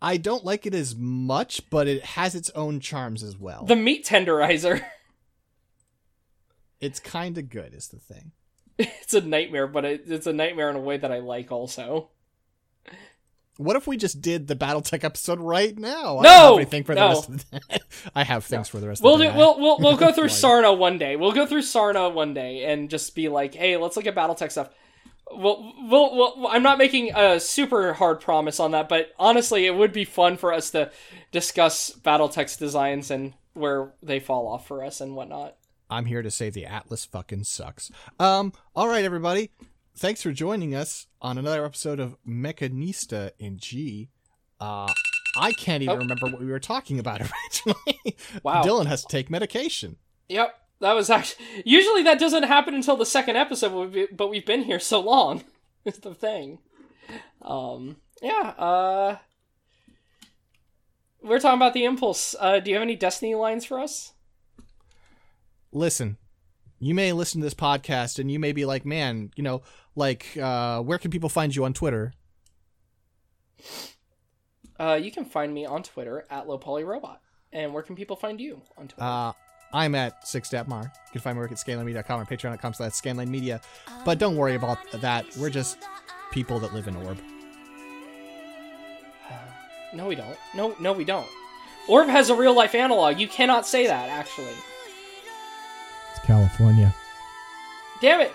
I don't like it as much, but it has its own charms as well. The meat tenderizer. <laughs> it's kind of good, is the thing. it's a nightmare, but it, it's a nightmare in a way that I like also. What if we just did the BattleTech episode right now? I No! don't have anything for the No. rest of the day. <laughs> I have things for the rest We'll of the do. day. We'll we'll we'll go <laughs> through Like- Sarna one day. We'll go through Sarna one day and just be like, hey, let's look at BattleTech stuff. We'll, we'll, we'll, I'm not making a super hard promise on that, but honestly, it would be fun for us to discuss BattleTech's designs and where they fall off for us and whatnot. I'm here to say the Atlas fucking sucks. Um, all right, everybody. Thanks for joining us on another episode of Mechanista in G. Uh, I can't even Oh. remember what we were talking about <laughs> originally. Wow. Dylan has to take medication. Yep, that was actually. Usually that doesn't happen until the second episode, but we've- been here so long. <laughs> Is the thing. Um. Yeah. Uh. We're talking about the impulse. Uh, do you have any Destiny lines for us? Listen, you may listen to this podcast and you may be like, man, you know, like, uh, where can people find you on Twitter? Uh, you can find me on Twitter at lowpolyrobot. And where can people find you on Twitter? Uh, I'm at sixstepmar. You can find my work at scanlinemedia.com or patreon.com slash scanlinemedia. But don't worry about that. We're just people that live in Orb. <sighs> no, we don't. No, no, we don't. Orb has a real life analog. You cannot say that, actually. California. Damn it.